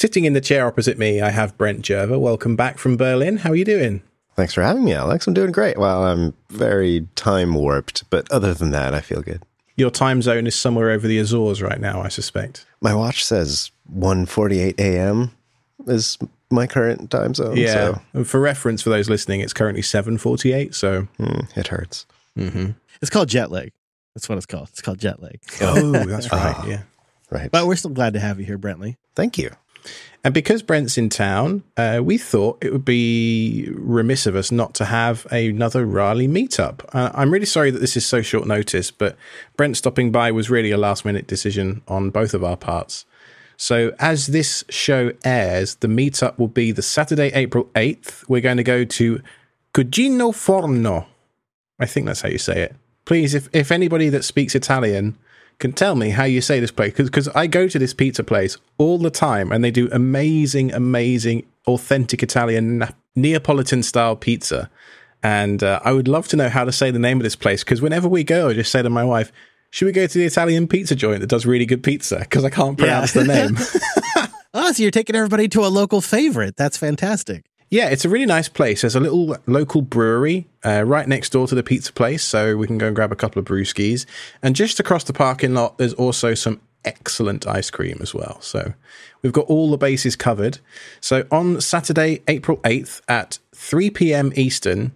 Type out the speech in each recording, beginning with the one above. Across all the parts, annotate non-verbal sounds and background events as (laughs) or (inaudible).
Sitting in the chair opposite me, I have Brent Gervais. Welcome back from Berlin. How are you doing? Thanks for having me, Alex. I'm doing great. Well, I'm very time warped, but other than that, I feel good. Your time zone is somewhere over the Azores right now, I suspect. My watch says 1:48 a.m. is my current time zone. Yeah. so, And for reference, for those listening, it's currently 7:48. So, hmm, it hurts. Mhm. It's called jet lag. That's what it's called. It's called jet lag. oh, that's right. Ah. Yeah. Right. But we're still glad to have you here, Brentley. Thank you. And because Brent's in town, uh, we thought it would be remiss of us not to have another Raleigh meetup. Uh, I'm really sorry that this is so short notice, but Brent stopping by was really a last minute decision on both of our parts. So, as this show airs, the meetup will be the Saturday, April 8th. We're going to go to Cugino Forno. I think that's how you say it. Please, if, if anybody that speaks Italian can tell me how you say this place, because I go to this pizza place all the time and they do amazing, amazing, authentic Italian na- Neapolitan style pizza. And uh, I would love to know how to say the name of this place because whenever we go, I just say to my wife, should we go to the Italian pizza joint that does really good pizza? Because I can't pronounce the name. Oh, (laughs) so you're taking everybody to a local favorite. That's fantastic. Yeah, it's a really nice place. There's a little local brewery uh, right next door to the pizza place, so we can go and grab a couple of brewskis. And just across the parking lot, there's also some excellent ice cream as well. So we've got all the bases covered. So on Saturday, April 8th at 3 p.m. Eastern,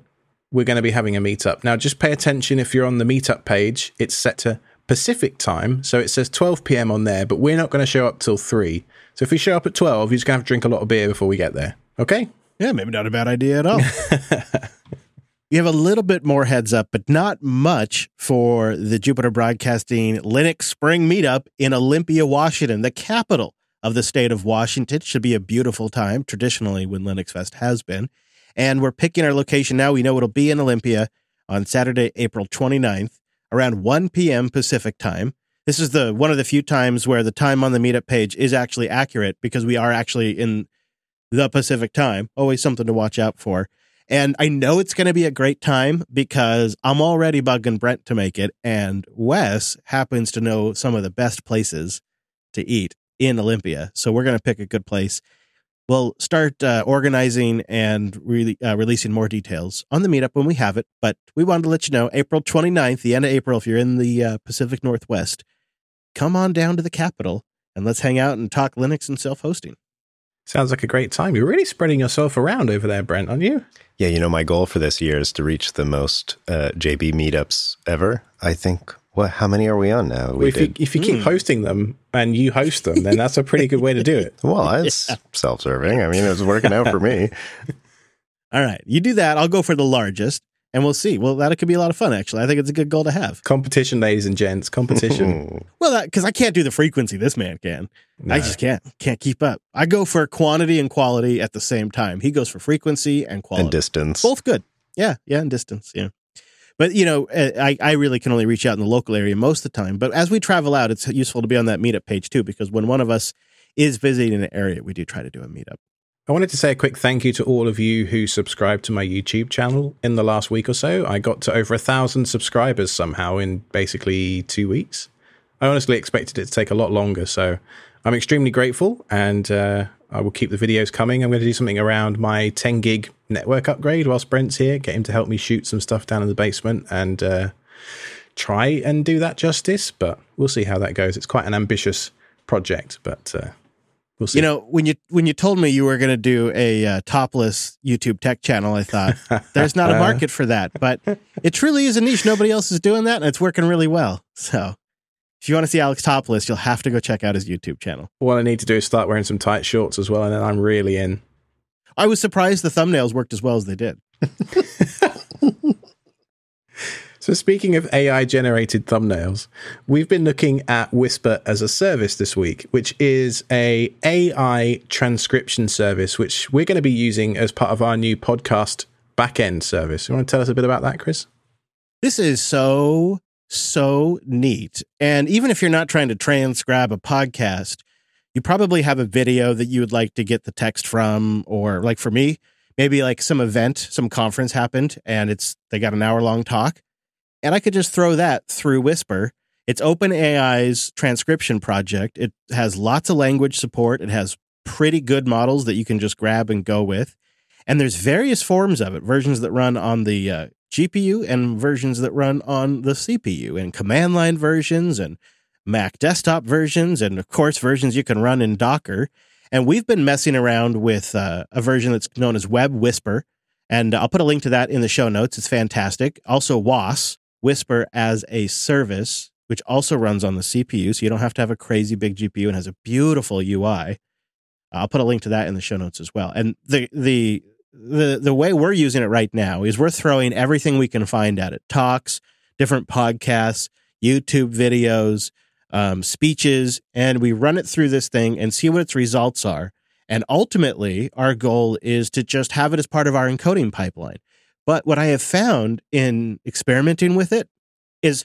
we're going to be having a meetup. Now, just pay attention if you're on the meetup page, it's set to Pacific time. So it says 12 p.m. on there, but we're not going to show up till 3. So if we show up at 12, you're just going to have to drink a lot of beer before we get there. Okay? Yeah, maybe not a bad idea at all. (laughs) you have a little bit more heads up, but not much for the Jupiter Broadcasting Linux Spring Meetup in Olympia, Washington, the capital of the state of Washington. Should be a beautiful time, traditionally, when Linux Fest has been. And we're picking our location now. We know it'll be in Olympia on Saturday, April 29th, around 1 p.m. Pacific time. This is the one of the few times where the time on the meetup page is actually accurate because we are actually in the Pacific time. Always something to watch out for. And I know it's going to be a great time because I'm already bugging Brent to make it. And Wes happens to know some of the best places to eat in Olympia. So we're going to pick a good place. We'll start uh, organizing and really uh, releasing more details on the meetup when we have it. But we wanted to let you know April 29th, the end of April, if you're in the uh, Pacific Northwest, come on down to the capital and let's hang out and talk Linux and self hosting. Sounds like a great time. You're really spreading yourself around over there, Brent, aren't you? Yeah, you know, my goal for this year is to reach the most uh, JB meetups ever. I think. What? How many are we on now? Well, if you, if you keep Hmm. hosting them and you host them, then that's a pretty good way to do it. (laughs) well, it's self-serving. I mean, it's working out for me. (laughs) All right, you do that. I'll go for the largest, and we'll see. Well, that could be a lot of fun. Actually, I think it's a good goal to have. Competition, ladies and gents, competition. (laughs) Well, because I can't do the frequency this man can. I just can't can't keep up. I go for quantity and quality at the same time. He goes for frequency and quality. and distance. Both good. Yeah, yeah, and distance. Yeah. But you know, uh, I, I really can only reach out in the local area most of the time. But as we travel out, it's useful to be on that meetup page too, because when one of us is visiting an area, we do try to do a meetup. I wanted to say a quick thank you to all of you who subscribed to my YouTube channel in the last week or so. I got to over a thousand subscribers somehow in basically two weeks. I honestly expected it to take a lot longer, so I'm extremely grateful and uh, I will keep the videos coming. I'm going to do something around my 10 gig network upgrade whilst Brent's here, get him to help me shoot some stuff down in the basement and uh, try and do that justice, but we'll see how that goes. It's quite an ambitious project, but uh, we'll. You know, when you when you told me you were going to do a uh, topless YouTube tech channel, I thought (laughs) there's not a market for that, but it truly is a niche. Nobody else is doing that, and it's working really well. So, if you want to see Alex topless, you'll have to go check out his YouTube channel. What I need to do is start wearing some tight shorts as well, and then I'm really in. I was surprised the thumbnails worked as well as they did. (laughs) So, speaking of AI generated thumbnails, we've been looking at Whisper as a service this week, which is a AI transcription service, which we're going to be using as part of our new podcast backend service. You want to tell us a bit about that, Chris? This is so so neat. And even if you're not trying to transcribe a podcast, you probably have a video that you would like to get the text from or like for me, maybe like some event, some conference happened and it's they got an hour long talk and I could just throw that through Whisper. It's OpenAI's transcription project. It has lots of language support. It has pretty good models that you can just grab and go with. And there's various forms of it, versions that run on the uh, GPU and versions that run on the CPU, and command line versions and Mac desktop versions, and of course, versions you can run in Docker. And we've been messing around with uh, a version that's known as Web Whisper. And I'll put a link to that in the show notes. It's fantastic. Also, WAAS, Whisper as a service, which also runs on the CPU. So you don't have to have a crazy big GPU and has a beautiful UI. I'll put a link to that in the show notes as well. And the, the, the, the way we're using it right now is we're throwing everything we can find at it talks, different podcasts, YouTube videos, um, speeches, and we run it through this thing and see what its results are. And ultimately, our goal is to just have it as part of our encoding pipeline. But what I have found in experimenting with it is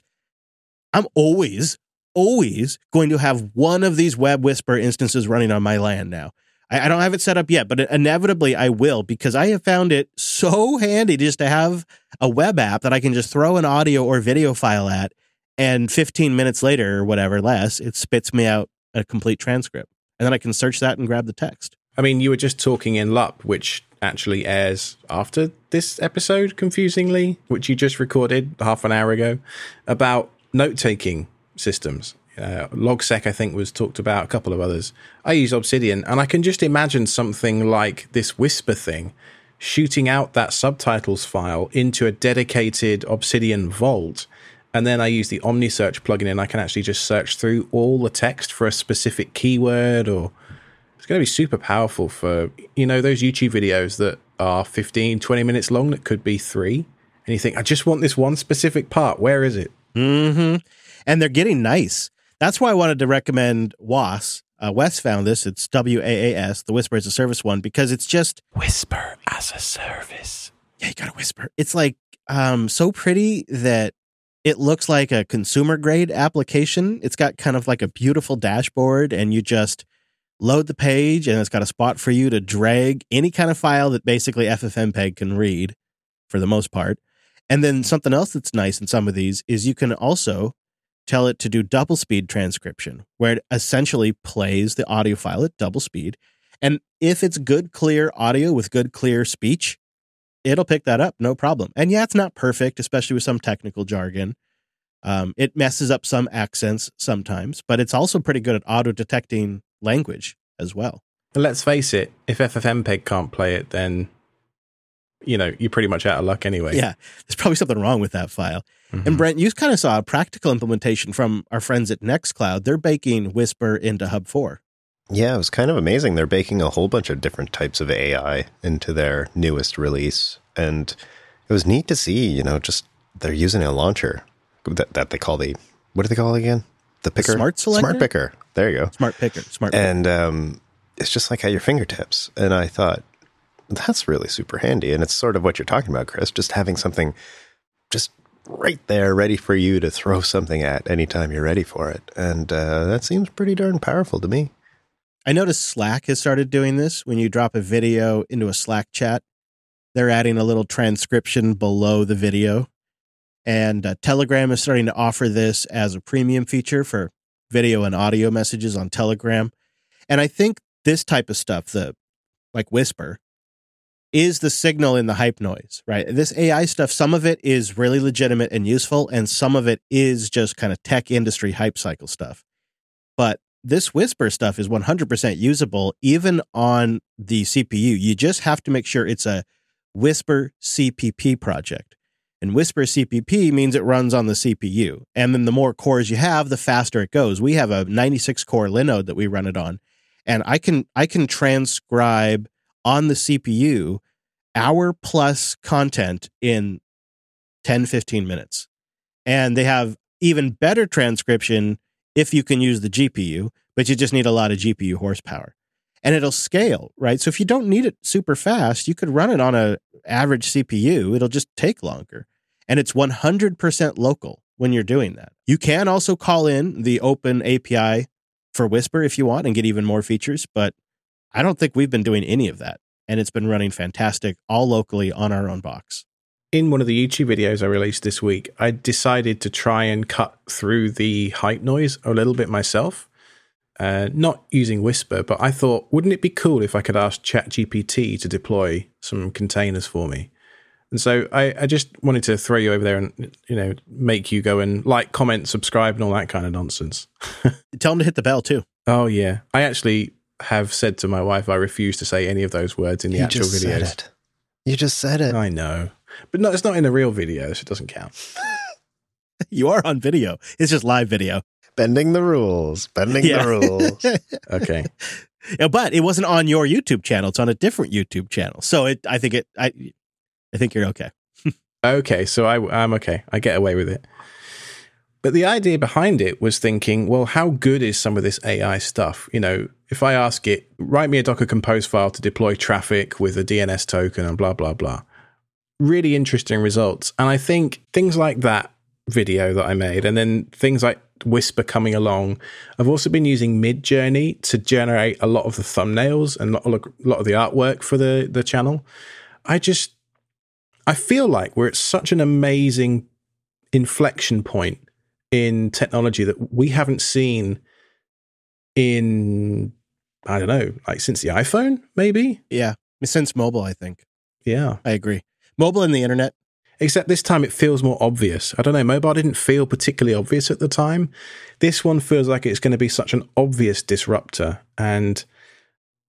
I'm always, always going to have one of these Web Whisper instances running on my LAN now. I, I don't have it set up yet, but inevitably I will because I have found it so handy just to have a web app that I can just throw an audio or video file at. And 15 minutes later or whatever less, it spits me out a complete transcript. And then I can search that and grab the text. I mean, you were just talking in LUP, which actually airs after this episode, confusingly, which you just recorded half an hour ago, about note taking systems. Uh, Logseq, I think, was talked about, a couple of others. I use Obsidian, and I can just imagine something like this Whisper thing shooting out that subtitles file into a dedicated Obsidian vault. And then I use the OmniSearch plugin, and I can actually just search through all the text for a specific keyword or going to be super powerful for you know those youtube videos that are 15 20 minutes long that could be three and you think i just want this one specific part where is it hmm And they're getting nice. That's why I wanted to recommend WAAS. Uh, Wes found this. It's W A A S, the Whisper as a Service one, because it's just whisper as a service yeah, you gotta whisper. It's like um so pretty that it looks like a consumer grade application. It's got kind of like a beautiful dashboard, and you just load the page, and it's got a spot for you to drag any kind of file that basically FFmpeg can read for the most part. And then something else that's nice in some of these is you can also tell it to do double speed transcription, where it essentially plays the audio file at double speed. And if it's good, clear audio with good, clear speech, it'll pick that up, no problem. And yeah, it's not perfect, especially with some technical jargon. Um, it messes up some accents sometimes, but it's also pretty good at auto detecting language as well. And let's face it if ffmpeg can't play it then you know you're pretty much out of luck anyway Yeah, there's probably something wrong with that file. Mhm. And Brent, you kind of saw a practical implementation from our friends at Nextcloud. They're baking Whisper into Hub 4. Yeah, it was kind of amazing. They're baking a whole bunch of different types of AI into their newest release. And it was neat to see, you know, just they're using a launcher that, that they call the, what do they call it again? The picker? smart selector? Smart picker. There you go. Smart picker, smart picker. And um, it's just like at your fingertips. And I thought, that's really super handy. And it's sort of what you're talking about, Chris, just having something just right there ready for you to throw something at anytime you're ready for it. And uh, that seems pretty darn powerful to me. I noticed Slack has started doing this. When you drop a video into a Slack chat, they're adding a little transcription below the video. And uh, Telegram is starting to offer this as a premium feature for video and audio messages on Telegram. And I think this type of stuff, the like Whisper, is the signal in the hype noise, right? This AI stuff, some of it is really legitimate and useful, and some of it is just kind of tech industry hype cycle stuff. But this Whisper stuff is 100% usable even on the CPU. You just have to make sure it's a Whisper CPP project. And Whisper CPP means it runs on the CPU. And then the more cores you have, the faster it goes. We have a 96 core Linode that we run it on. And I can I can transcribe on the CPU hour plus content in 10 15 minutes. And they have even better transcription if you can use the GPU, but you just need a lot of GPU horsepower. And it'll scale, right? So if you don't need it super fast, you could run it on a average CPU. It'll just take longer. And it's 100% local when you're doing that. You can also call in the open API for Whisper if you want and get even more features, but I don't think we've been doing any of that. And it's been running fantastic all locally on our own box. in one of the YouTube videos I released this week, I decided to try and cut through the hype noise a little bit myself. uh, not using Whisper, but I thought, wouldn't it be cool if I could ask ChatGPT to deploy some containers for me? And so I, I, just wanted to throw you over there and you know make you go and like, comment, subscribe, and all that kind of nonsense. (laughs) Tell them to hit the bell too. Oh yeah, I actually have said to my wife I refuse to say any of those words in the you actual just videos. Said it. You just said it. I know, but no, it's not in a real video, so it doesn't count. (laughs) you are on video. It's just live video. Bending the rules. Bending Yeah. the rules. (laughs) Okay. Yeah, but it wasn't on your YouTube channel. It's on a different YouTube channel. So it, I think it, I, I think you're okay. Okay, so I, I'm okay. I get away with it. But the idea behind it was thinking, well, how good is some of this AI stuff? You know, if I ask it, write me a Docker Compose file to deploy Traefik with a DNS token and blah, blah, blah. Really interesting results. And I think things like that video that I made, and then things like Whisper coming along, I've also been using Midjourney to generate a lot of the thumbnails and a lot of the artwork for the, the channel. I just, I feel like we're at such an amazing inflection point in technology that we haven't seen in I don't know, like since the iPhone, maybe. Yeah. Since mobile, I think. Yeah. I agree. Mobile and the internet. Except this time it feels more obvious. I don't know, mobile didn't feel particularly obvious at the time. This one feels like it's going to be such an obvious disruptor. And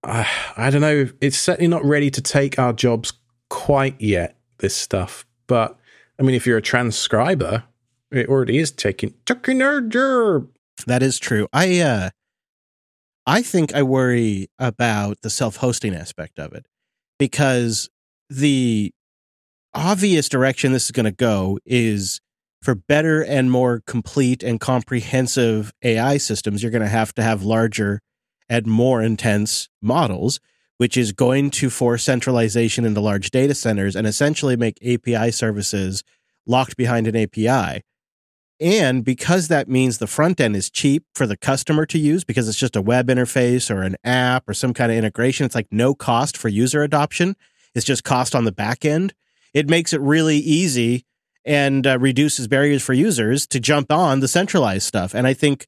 uh, I don't know, it's certainly not ready to take our jobs quite yet, this stuff. But I mean, if you're a transcriber, it already is taking taking. That is true. I uh I think I worry about the self-hosting aspect of it because the obvious direction this is going to go is for better and more complete and comprehensive AI systems, you're going to have to have larger and more intense models, which is going to force centralization into large data centers and essentially make API services locked behind an API. And because that means the front end is cheap for the customer to use because it's just a web interface or an app or some kind of integration, it's like no cost for user adoption. It's just cost on the back end. It makes it really easy and uh, reduces barriers for users to jump on the centralized stuff. And I think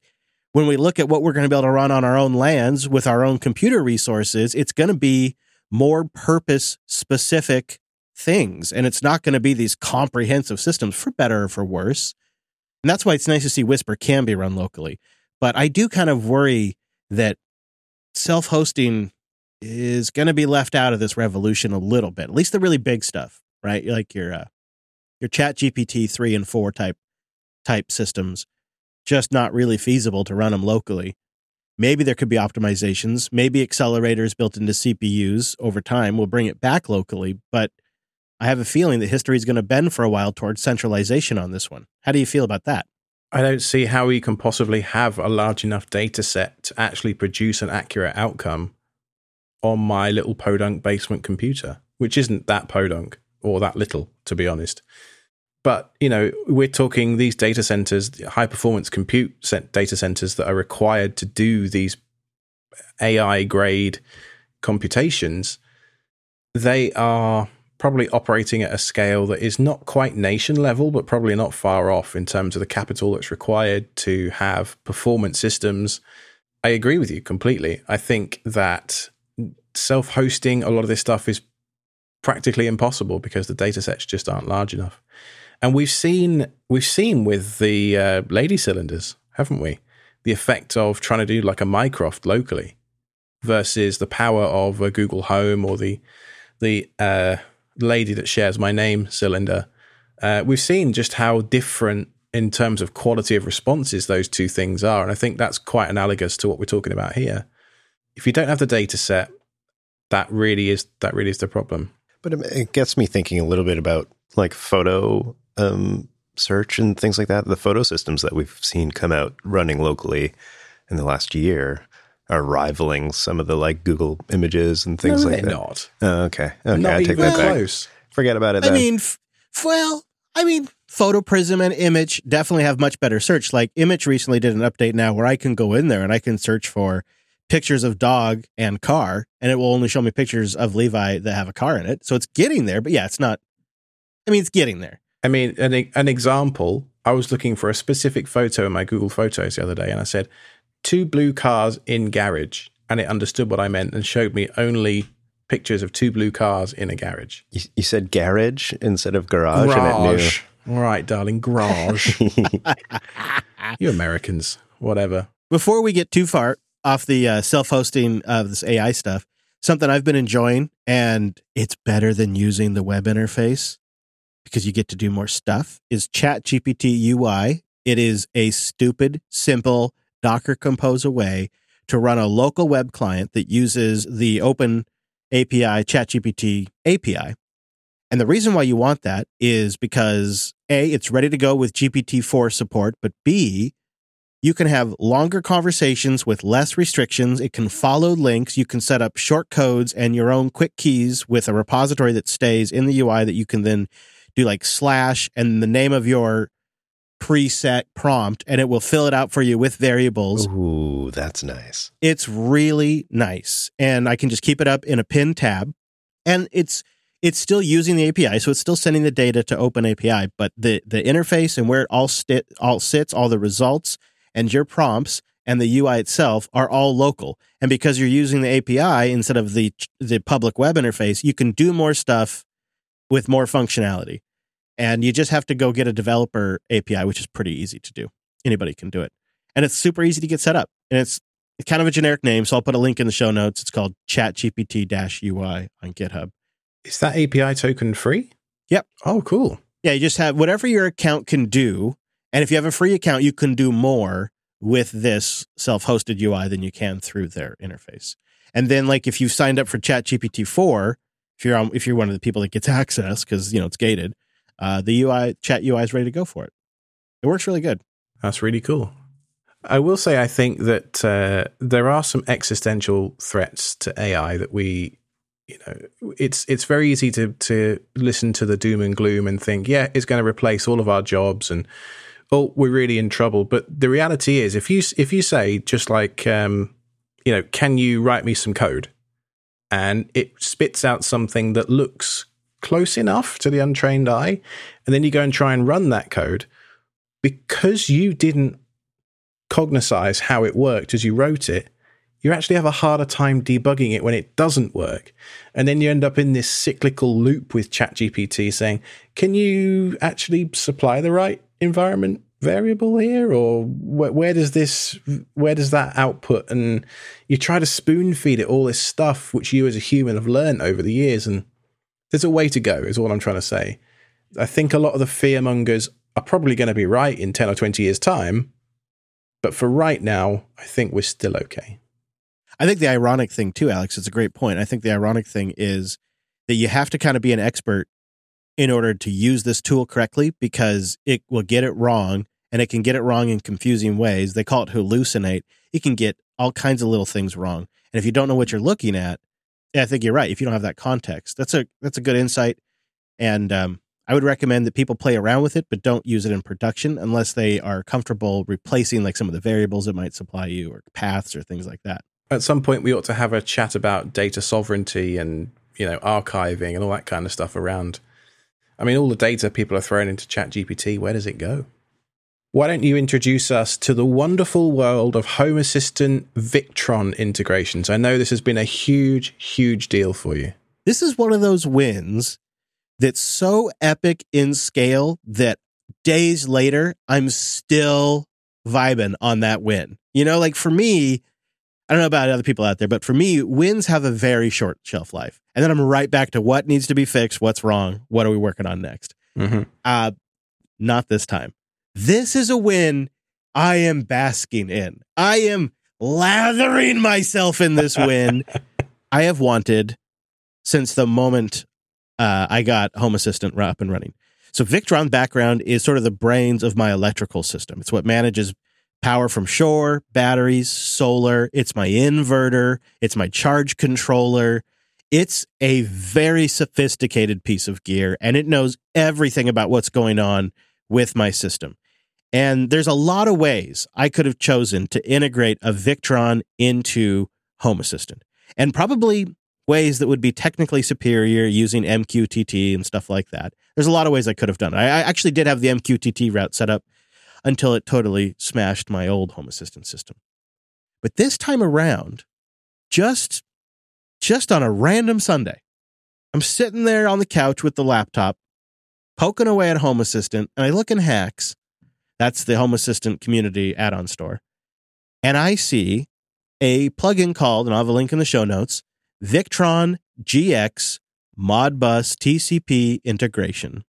when we look at what we're going to be able to run on our own lands with our own computer resources, it's going to be more purpose specific things. And it's not going to be these comprehensive systems for better or for worse. And that's why it's nice to see Whisper can be run locally. But I do kind of worry that self hosting is going to be left out of this revolution a little bit, at least the really big stuff, right? Like your, uh, your chat GPT three and four type, type systems, just not really feasible to run them locally. Maybe there could be optimizations. Maybe accelerators built into CPUs over time will bring it back locally. But I have a feeling that history is going to bend for a while towards centralization on this one. How do you feel about that? I don't see how we can possibly have a large enough data set to actually produce an accurate outcome on my little podunk basement computer, which isn't that podunk or that little, to be honest. But, you know, we're talking these data centers, high performance compute data centers that are required to do these AI grade computations. They are probably operating at a scale that is not quite nation level, but probably not far off in terms of the capital that's required to have performance systems. I agree with you completely. I think that self hosting a lot of this stuff is practically impossible because the data sets just aren't large enough. And we've seen we've seen with the uh, lady cylinders, haven't we? The effect of trying to do like a Mycroft locally versus the power of a Google Home or the the uh, lady that shares my name cylinder. Uh, we've seen just how different in terms of quality of responses those two things are, and I think that's quite analogous to what we're talking about here. If you don't have the data set, that really is that really is the problem. But it gets me thinking a little bit about like photo um, search and things like that. The photo systems that we've seen come out running locally in the last year are rivaling some of the like Google images and things no, like they're that. not. Oh, okay. Okay. Not I take that back. close. Forget about it I mean, f- well, I mean, Photo Prism and Immich definitely have much better search. Like Immich recently did an update now where I can go in there and I can search for pictures of dog and car, and it will only show me pictures of Levi that have a car in it. So it's getting there, but yeah, it's not. I mean, it's getting there. I mean, an an example. I was looking for a specific photo in my Google Photos the other day, and I said, two blue cars in garage, and it understood what I meant and showed me only pictures of two blue cars in a garage. You, you said garage instead of garage, and it knew. Garage. All right, darling, garage. (laughs) (laughs) you Americans, whatever. Before we get too far off the uh, self-hosting of this AI stuff, something I've been enjoying, and it's better than using the web interface because you get to do more stuff. Is ChatGPT UI? It is a stupid, simple Docker Compose way to run a local web client that uses the open API ChatGPT API. And the reason why you want that is because A, it's ready to go with GPT-4 support, but B, you can have longer conversations with less restrictions. It can follow links. You can set up short codes and your own quick keys with a repository that stays in the UI that you can then do like slash and the name of your preset prompt and it will fill it out for you with variables. Ooh, that's nice. It's really nice. And I can just keep it up in a pin tab. And it's it's still using the API, so it's still sending the data to Open API, but the the interface and where it all sit all sits, all the results and your prompts and the UI itself are all local. And because you're using the API instead of the the public web interface, you can do more stuff with more functionality. And you just have to go get a developer API, which is pretty easy to do. Anybody can do it. And it's super easy to get set up. And it's kind of a generic name. So I'll put a link in the show notes. It's called ChatGPT UI on GitHub. Is that API token free? Yep. Oh, cool. Yeah, you just have whatever your account can do. And if you have a free account, you can do more with this self hosted UI than you can through their interface. And then, like, if you've signed up for ChatGPT 4, if you're, on, if you're one of the people that gets (laughs) access because, you know, it's gated, uh, the UI chat UI is ready to go for it. It works really good. That's really cool. I will say, I think that uh, there are some existential threats to AI that we, you know, it's it's very easy to to listen to the doom and gloom and think, yeah, it's going to replace all of our jobs and oh, we're really in trouble. But the reality is, if you if you say just like, um, you know, can you write me some code, and it spits out something that looks close enough to the untrained eye, and then you go and try and run that code because you didn't cognize how it worked as you wrote it, you actually have a harder time debugging it when it doesn't work. And then you end up in this cyclical loop with ChatGPT saying, Can you actually supply the right environment variable here? Or where, where does this, where does that output? And you try to spoon feed it all this stuff which you as a human have learned over the years. And there's a way to go, is all I'm trying to say. I think a lot of the fear mongers are probably going to be right in 10 or 20 years' time. But for right now, I think we're still okay. I think the ironic thing too, Alex, is a great point. I think the ironic thing is that you have to kind of be an expert in order to use this tool correctly because it will get it wrong and it can get it wrong in confusing ways. They call it hallucinate. It can get all kinds of little things wrong. And if you don't know what you're looking at, I think you're right. If you don't have that context, that's a that's a good insight. And um, I would recommend that people play around with it, but don't use it in production unless they are comfortable replacing like some of the variables it might supply you or paths or things like that. At some point, we ought to have a chat about data sovereignty and you know archiving and all that kind of stuff around. I mean, all the data people are throwing into ChatGPT, where does it go? Why don't you introduce us to the wonderful world of Home Assistant Victron integrations? I know this has been a huge, huge deal for you. This is one of those wins that's so epic in scale that days later, I'm still vibing on that win. You know, like for me, I don't know about other people out there, but for me, wins have a very short shelf life. And then I'm right back to what needs to be fixed, what's wrong, what are we working on next? Mm-hmm. Uh, not this time. This is a win I am basking in. I am lathering myself in this win. (laughs) I have wanted since the moment uh, I got Home Assistant up and running. So Victron background is sort of the brains of my electrical system. It's what manages power from shore, batteries, solar. It's my inverter. It's my charge controller. It's a very sophisticated piece of gear and it knows everything about what's going on with my system. And there's a lot of ways I could have chosen to integrate a Victron into Home Assistant. And probably ways that would be technically superior using MQTT and stuff like that. There's a lot of ways I could have done it. I actually did have the MQTT route set up until it totally smashed my old Home Assistant system. But this time around, just just on a random Sunday, I'm sitting there on the couch with the laptop, poking away at Home Assistant, and I look in HACS. That's the Home Assistant community add-on store. And I see a plugin called, and I'll have a link in the show notes, Victron GX Modbus TCP integration.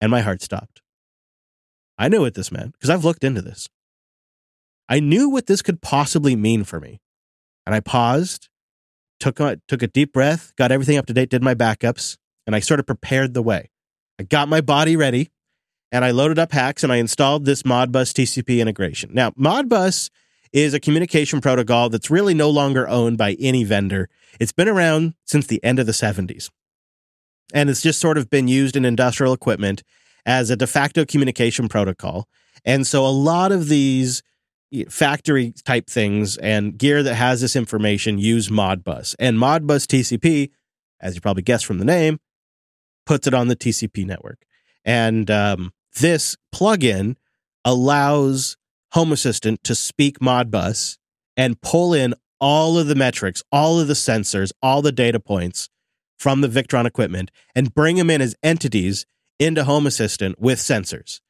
And my heart stopped. I knew what this meant because I've looked into this. I knew what this could possibly mean for me. And I paused, took a, took a deep breath, got everything up to date, did my backups, and I sort of prepared the way. I got my body ready and I loaded up HACS and I installed this Modbus TCP integration. Now, Modbus is a communication protocol that's really no longer owned by any vendor. It's been around since the end of the 70s. And it's just sort of been used in industrial equipment as a de facto communication protocol. And so a lot of these factory type things and gear that has this information use Modbus. And Modbus TCP, as you probably guessed from the name, puts it on the TCP network. And um, this plugin allows Home Assistant to speak Modbus and pull in all of the metrics, all of the sensors, all the data points from the Victron equipment and bring them in as entities into Home Assistant with sensors.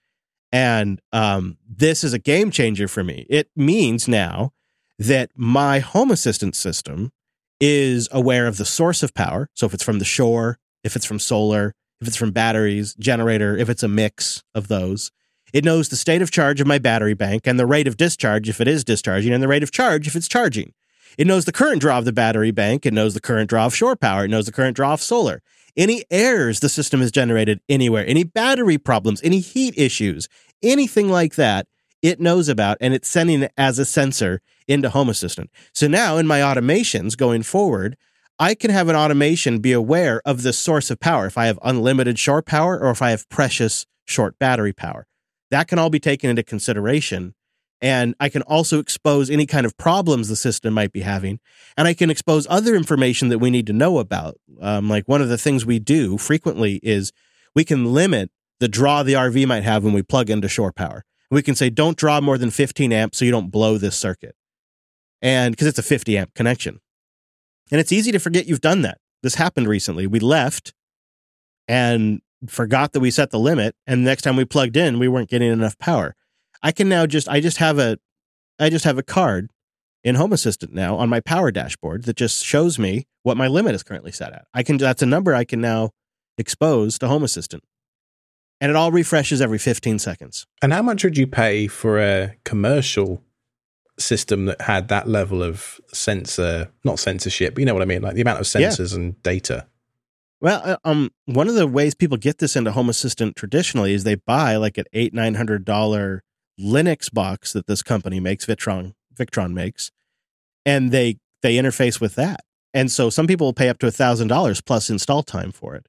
And um, this is a game changer for me. It means now that my Home Assistant system is aware of the source of power. So if it's from the shore, if it's from solar, if it's from batteries, generator, if it's a mix of those, it knows the state of charge of my battery bank and the rate of discharge if it is discharging and the rate of charge if it's charging. It knows the current draw of the battery bank. It knows the current draw of shore power. It knows the current draw of solar any errors the system has generated anywhere, any battery problems, any heat issues, anything like that, it knows about and it's sending it as a sensor into Home Assistant. So now in my automations going forward, I can have an automation be aware of the source of power if I have unlimited short power or if I have precious short battery power. That can all be taken into consideration and I can also expose any kind of problems the system might be having. And I can expose other information that we need to know about. Um, like one of the things we do frequently is we can limit the draw the RV might have when we plug into shore power. We can say, don't draw more than 15 amps so you don't blow this circuit. And because it's a 50 amp connection. And it's easy to forget you've done that. This happened recently. We left and forgot that we set the limit. And the next time we plugged in, we weren't getting enough power. I can now just I just have a I just have a card in Home Assistant now on my power dashboard that just shows me what my limit is currently set at. I can that's a number I can now expose to Home Assistant. And it all refreshes every 15 seconds. And how much would you pay for a commercial system that had that level of sensor, not censorship, but you know what I mean, like the amount of sensors yeah. and data? Well, uh, um, one of the ways people get this into Home Assistant traditionally is they buy like an eight nine hundred dollar Linux box that this company makes, Victron Victron makes, and they they interface with that. And so some people will pay up to a thousand dollars plus install time for it.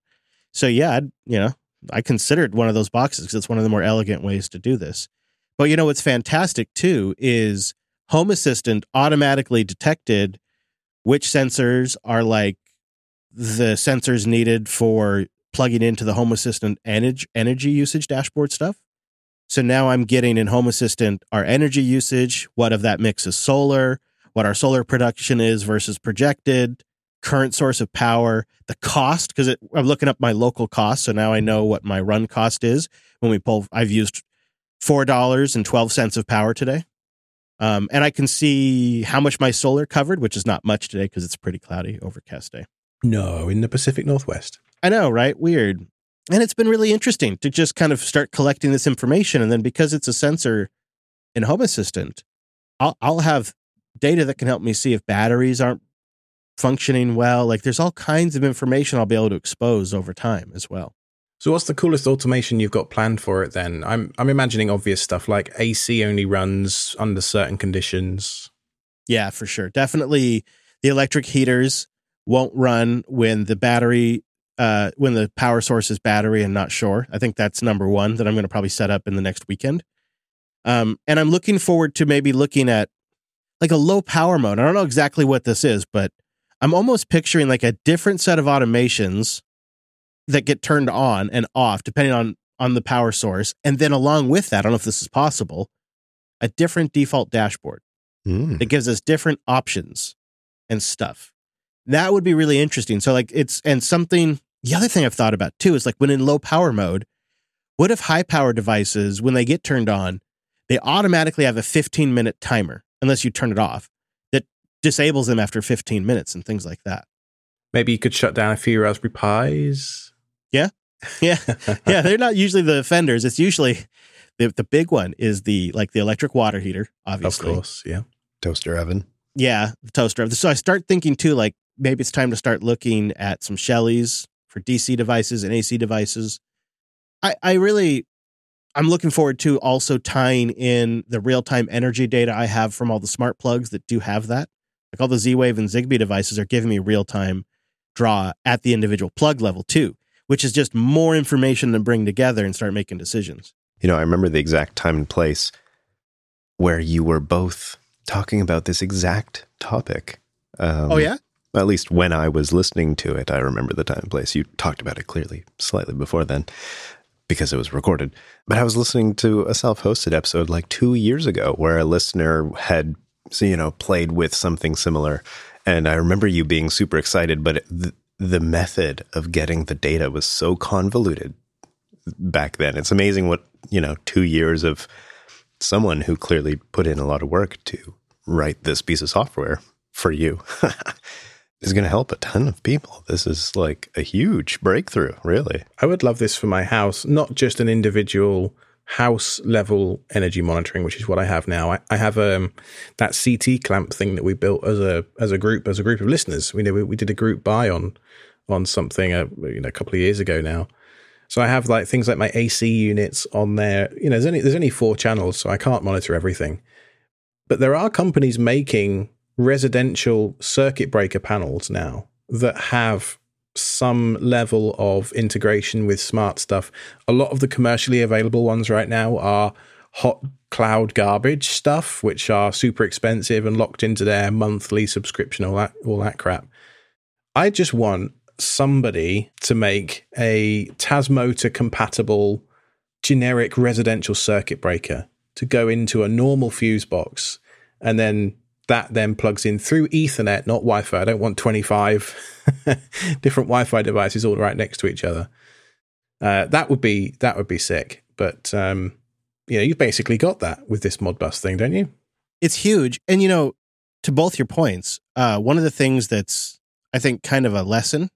So yeah, I'd, you know, I considered one of those boxes because it's one of the more elegant ways to do this. But you know what's fantastic too is Home Assistant automatically detected which sensors are like the sensors needed for plugging into the Home Assistant energy energy usage dashboard stuff. So now I'm getting in Home Assistant our energy usage, what of that mix is solar, what our solar production is versus projected, current source of power, the cost, because I'm looking up my local cost. So now I know what my run cost is when we pull, I've used $4.12 of power today. Um, and I can see how much my solar covered, which is not much today because it's pretty cloudy, overcast day. No, in the Pacific Northwest. I know, right? Weird and it's been really interesting to just kind of start collecting this information and then because it's a sensor in home assistant i'll, I'll have data that can help me see if batteries aren't functioning well like there's all kinds of information i'll be able to expose over time as well so what's the coolest automation you've got planned for it then i'm i'm imagining obvious stuff like ac only runs under certain conditions yeah for sure definitely the electric heaters won't run when the battery uh, when the power source is battery and not shore. I think that's number one that I'm going to probably set up in the next weekend. Um, and I'm looking forward to maybe looking at like a low power mode. I don't know exactly what this is, but I'm almost picturing like a different set of automations that get turned on and off depending on on the power source. And then along with that, I don't know if this is possible, a different default dashboard. Mm. that gives us different options and stuff. That would be really interesting. So, like, it's and something. The other thing I've thought about too is like when in low power mode, what if high power devices, when they get turned on, they automatically have a 15 minute timer, unless you turn it off, that disables them after 15 minutes and things like that. Maybe you could shut down a few Raspberry Pis. Yeah, yeah, yeah. they're not usually the offenders. It's usually the the big one is the like the electric water heater, obviously. Of course, yeah. Toaster oven. Yeah, the toaster. Oven. So I start thinking too, like maybe it's time to start looking at some Shellys for DC devices and AC devices. I, I really, I'm looking forward to also tying in the real time energy data I have from all the smart plugs that do have that. Like all the Z Wave and Zigbee devices are giving me real time draw at the individual plug level too, which is just more information to bring together and start making decisions. You know, I remember the exact time and place where you were both talking about this exact topic. Um, oh, yeah? At least when I was listening to it, I remember the time and place. You talked about it clearly slightly before then because it was recorded. But I was listening to a self hosted episode like two years ago where a listener had, you know, played with something similar. And I remember you being super excited, but the, the method of getting the data was so convoluted back then. It's amazing what, you know, two years of someone who clearly put in a lot of work to write this piece of software for you (laughs) is going to help a ton of people. This is like a huge breakthrough, really. I would love this for my house, not just an individual house level energy monitoring, which is what I have now. I, I have um, that CT clamp thing that we built as a as a group as a group of listeners. We we, we did a group buy on on something a, uh, you know a couple of years ago now. So I have like things like my AC units on there. You know, there's only there's only four channels, so I can't monitor everything. But there are companies making residential circuit breaker panels now that have some level of integration with smart stuff. A lot of the commercially available ones right now are hot cloud garbage stuff, which are super expensive and locked into their monthly subscription, all that all that crap. I just want somebody to make a Tasmota compatible generic residential circuit breaker to go into a normal fuse box and then that then plugs in through Ethernet, not Wi Fi. I don't want 25 (laughs) different Wi Fi devices all right next to each other. Uh, that would be that would be sick. But um, you know, you've basically got that with this Modbus thing, don't you? It's huge. And you know, to both your points, uh, one of the things that's I think kind of a lesson,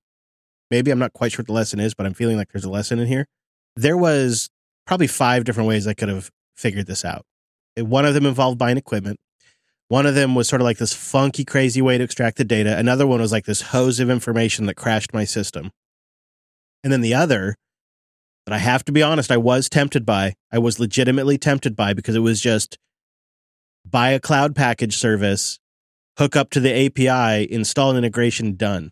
maybe I'm not quite sure what the lesson is, but I'm feeling like there's a lesson in here. There was probably five different ways I could have figured this out. One of them involved buying equipment. One of them was sort of like this funky, crazy way to extract the data. Another one was like this hose of information that crashed my system. And then the other that I have to be honest, I was tempted by, I was legitimately tempted by because it was just buy a cloud package service, hook up to the API, install an integration, done.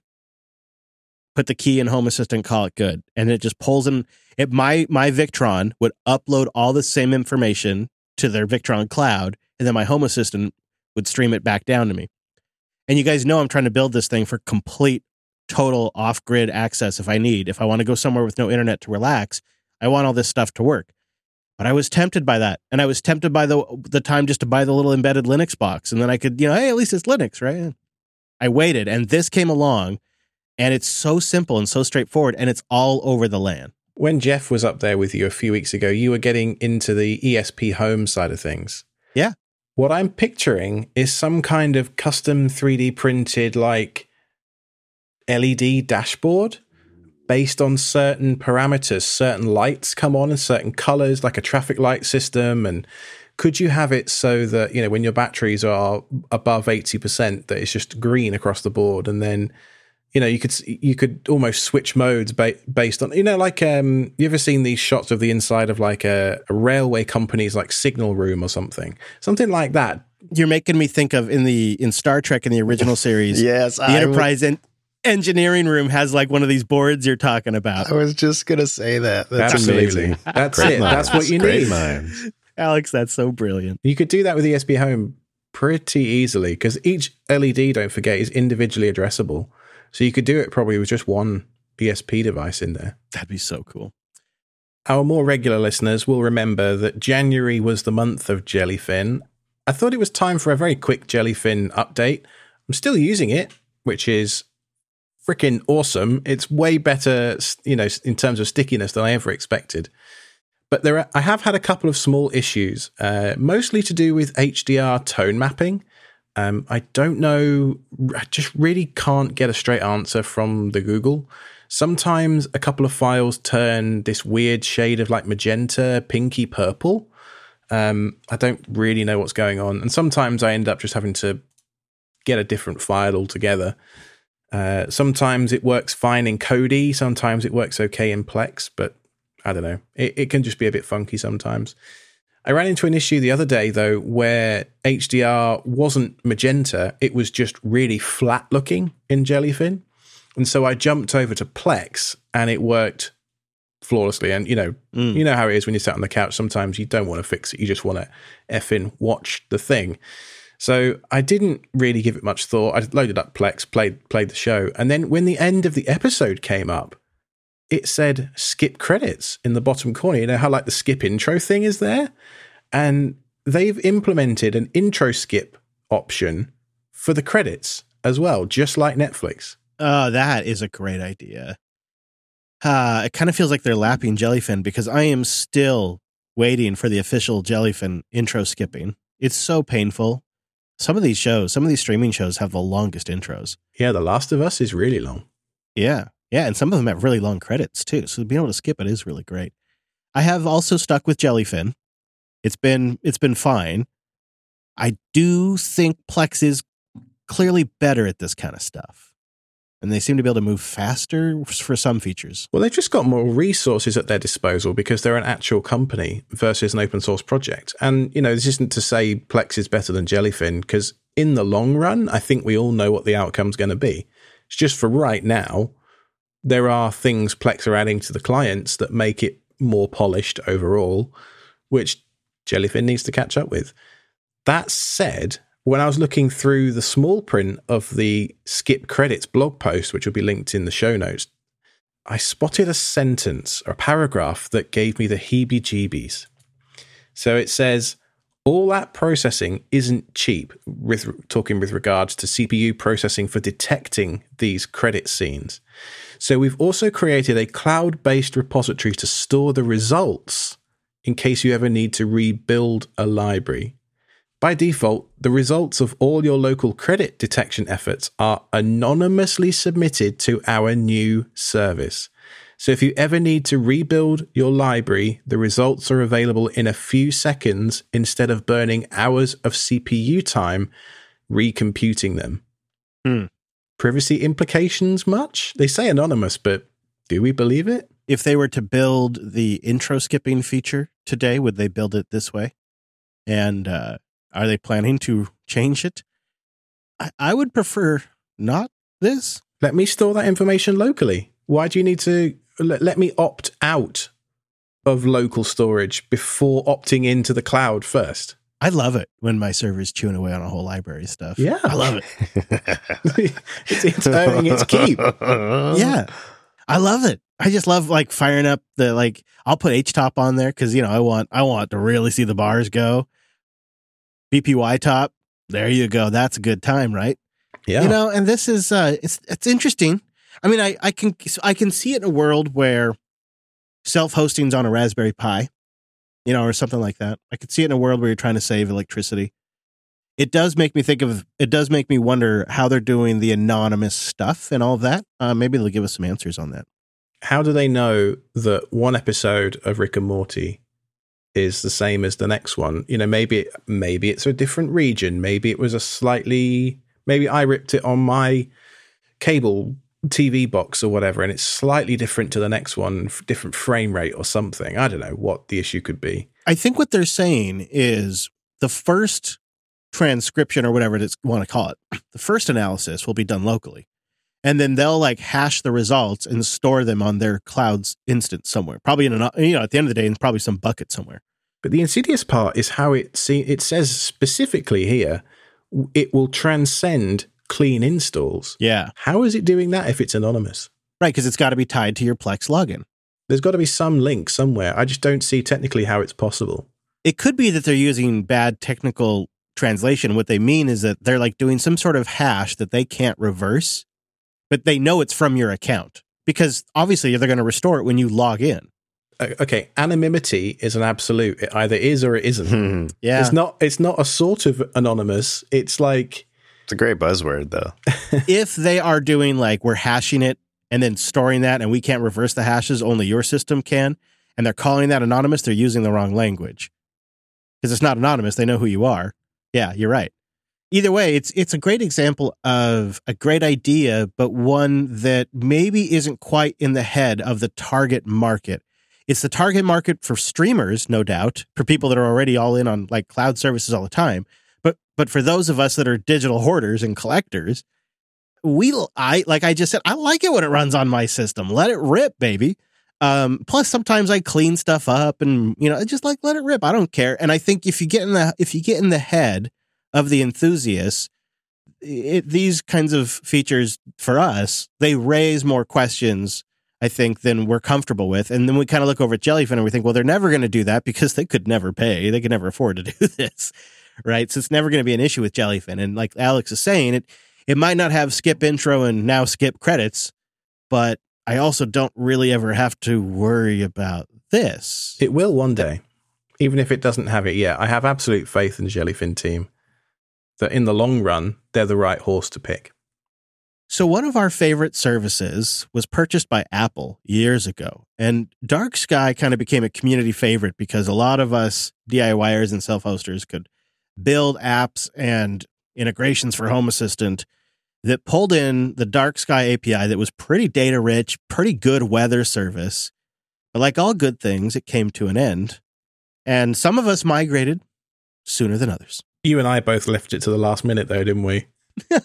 Put the key in Home Assistant, call it good. And it just pulls in it my my Victron would upload all the same information to their Victron cloud, and then my Home Assistant would stream it back down to me. And you guys know I'm trying to build this thing for complete, total off grid access if I need. If I want to go somewhere with no internet to relax, I want all this stuff to work. But I was tempted by that. And I was tempted by the the time just to buy the little embedded Linux box. And then I could, you know, hey, at least it's Linux, right? I waited and this came along and it's so simple and so straightforward and it's all over the land. When Jeff was up there with you a few weeks ago, you were getting into the ESP home side of things. Yeah. What I'm picturing is some kind of custom 3D printed, like LED dashboard based on certain parameters. Certain lights come on in certain colors, like a traffic light system. And could you have it so that, you know, when your batteries are above 80%, that it's just green across the board? And then you know you could you could almost switch modes ba- based on you know like um you ever seen these shots of the inside of like a, a, railway company's like signal room or something? Something like that. You're making me think of in the in star trek in the original (laughs) series yes the I enterprise w- engineering room has like one of these boards you're talking about. I was just gonna say that. That's Absolutely. amazing. that's Great it. Minds. that's what you Great need. minds. alex that's so brilliant. You could do that with esp home pretty easily because each led don't forget is individually addressable so you could do it probably with just one ESP device in there. That'd be so cool. Our more regular listeners will remember that January was the month of Jellyfin, I thought it was time for a very quick Jellyfin update. I'm still using it, which is freaking awesome. It's way better, you know, in terms of stickiness than I ever expected. But there, are, I have had a couple of small issues, uh, mostly to do with HDR tone mapping. Um, I don't know. I just really can't get a straight answer from the Google. Sometimes a couple of files turn this weird shade of like magenta, pinky purple. Um, I don't really know what's going on. And sometimes I end up just having to get a different file altogether. Uh, sometimes it works fine in Kodi, sometimes it works okay in Plex, but I don't know. It, it can just be a bit funky sometimes. I ran into an issue the other day though where HDR wasn't magenta, it was just really flat looking in Jellyfin. And so I jumped over to Plex and it worked flawlessly. And you know, mm. you know how it is when you sit on the couch. Sometimes you don't want to fix it; you just want to effing watch the thing. So I didn't really give it much thought. I loaded up Plex, played played the show, and then when the end of the episode came up, it said skip credits in the bottom corner. You know how like the skip intro thing is there, and they've implemented an intro skip option for the credits as well, just like Netflix. Oh, that is a great idea. Uh, it kind of feels like they're lapping Jellyfin because I am still waiting for the official Jellyfin intro skipping. It's so painful. Some of these shows, some of these streaming shows have the longest intros. Yeah, The Last of Us is really long. Yeah. Yeah. And some of them have really long credits too. So being able to skip it is really great. I have also stuck with Jellyfin. It's been it's been fine. I do think Plex is clearly better at this kind of stuff and they seem to be able to move faster for some features. Well, they've just got more resources at their disposal because they're an actual company versus an open source project. And, you know, this isn't to say Plex is better than Jellyfin because in the long run, I think we all know what the outcome's going to be. It's just for right now, there are things Plex are adding to the clients that make it more polished overall, which Jellyfin needs to catch up with. That said, when I was looking through the small print of the skip credits blog post, which will be linked in the show notes, I spotted a sentence or a paragraph that gave me the heebie jeebies. So it says, all that processing isn't cheap, with talking with regards to CPU processing for detecting these credit scenes. So we've also created a cloud based repository to store the results in case you ever need to rebuild a library. By default, the results of all your local credit detection efforts are anonymously submitted to our new service. So if you ever need to rebuild your library, the results are available in a few seconds instead of burning hours of CPU time recomputing them. Hmm. Privacy implications much? They say anonymous, but do we believe it? If they were to build the intro skipping feature today, would they build it this way? And uh, are they planning to change it? I, I would prefer not this. Let me store that information locally. Why do you need to let, let me opt out of local storage before opting into the cloud first? I love it when my server's chewing away on a whole library stuff. Yeah. I love it. (laughs) it's, it's earning its keep. Yeah. I love it. I just love like firing up the like I'll put htop on there because you know I want I want to really see the bars go. bpytop. There you go. That's a good time, right? Yeah. You know, and this is uh it's it's interesting. I mean, I I can I can see it in a world where self-hosting's on a Raspberry Pi, you know, or something like that. I could see it in a world where you're trying to save electricity. It does make me think of it does make me wonder how they're doing the anonymous stuff and all that. Uh, maybe they'll give us some answers on that. How do they know that one episode of Rick and Morty is the same as the next one. You know, maybe maybe it's a different region. Maybe it was a slightly maybe I ripped it on my cable TV box or whatever, and it's slightly different to the next one, different frame rate or something. I don't know what the issue could be. I think what they're saying is the first transcription or whatever it's want to call it, (clears throat) the first analysis will be done locally. And then they'll like hash the results and store them on their cloud's instance somewhere. Probably in an you know at the end of the day, in probably some bucket somewhere. But the insidious part is how it see it says specifically here it will transcend clean installs. Yeah. How is it doing that if it's anonymous? Right, because it's got to be tied to your Plex login. There's got to be some link somewhere. I just don't see technically how it's possible. It could be that they're using bad technical translation. What they mean is that they're like doing some sort of hash that they can't reverse, but they know it's from your account because obviously they're going to restore it when you log in. Okay, anonymity is an absolute. It either is or it isn't. (laughs) Yeah. It's not. It's not a sort of anonymous. It's like a great buzzword, though. (laughs) if they are doing like we're hashing it and then storing that and we can't reverse the hashes, only your system can, and they're calling that anonymous, they're using the wrong language. Because it's not anonymous, they know who you are. Yeah, you're right. Either way, it's it's a great example of a great idea, but one that maybe isn't quite in the head of the target market. It's the target market for streamers, no doubt, for people that are already all in on like cloud services all the time. But but for those of us that are digital hoarders and collectors, we I like I just said, I like it when it runs on my system. Let it rip, baby. Um, plus sometimes I clean stuff up and you know, just like let it rip. I don't care. And I think if you get in the if you get in the head of the enthusiasts, it, these kinds of features for us, they raise more questions, I think, than we're comfortable with. And then we kind of look over at Jellyfin and we think, well, they're never going to do that because they could never pay. They could never afford to (laughs) do this. Right. So it's never going to be an issue with Jellyfin. And like Alex is saying, it it might not have skip intro and now skip credits, but I also don't really ever have to worry about this. it will one day, even if it doesn't have it yet. I have absolute faith in the Jellyfin team that in the long run they're the right horse to pick. So, one of our favorite services was purchased by Apple years ago. And Dark Sky kind of became a community favorite because a lot of us DIYers and self hosters could build apps and integrations for Home Assistant that pulled in the Dark Sky API that was pretty data rich, pretty good weather service. But like all good things, it came to an end. And some of us migrated sooner than others. You and I both left it to the last minute, though, didn't we? (laughs)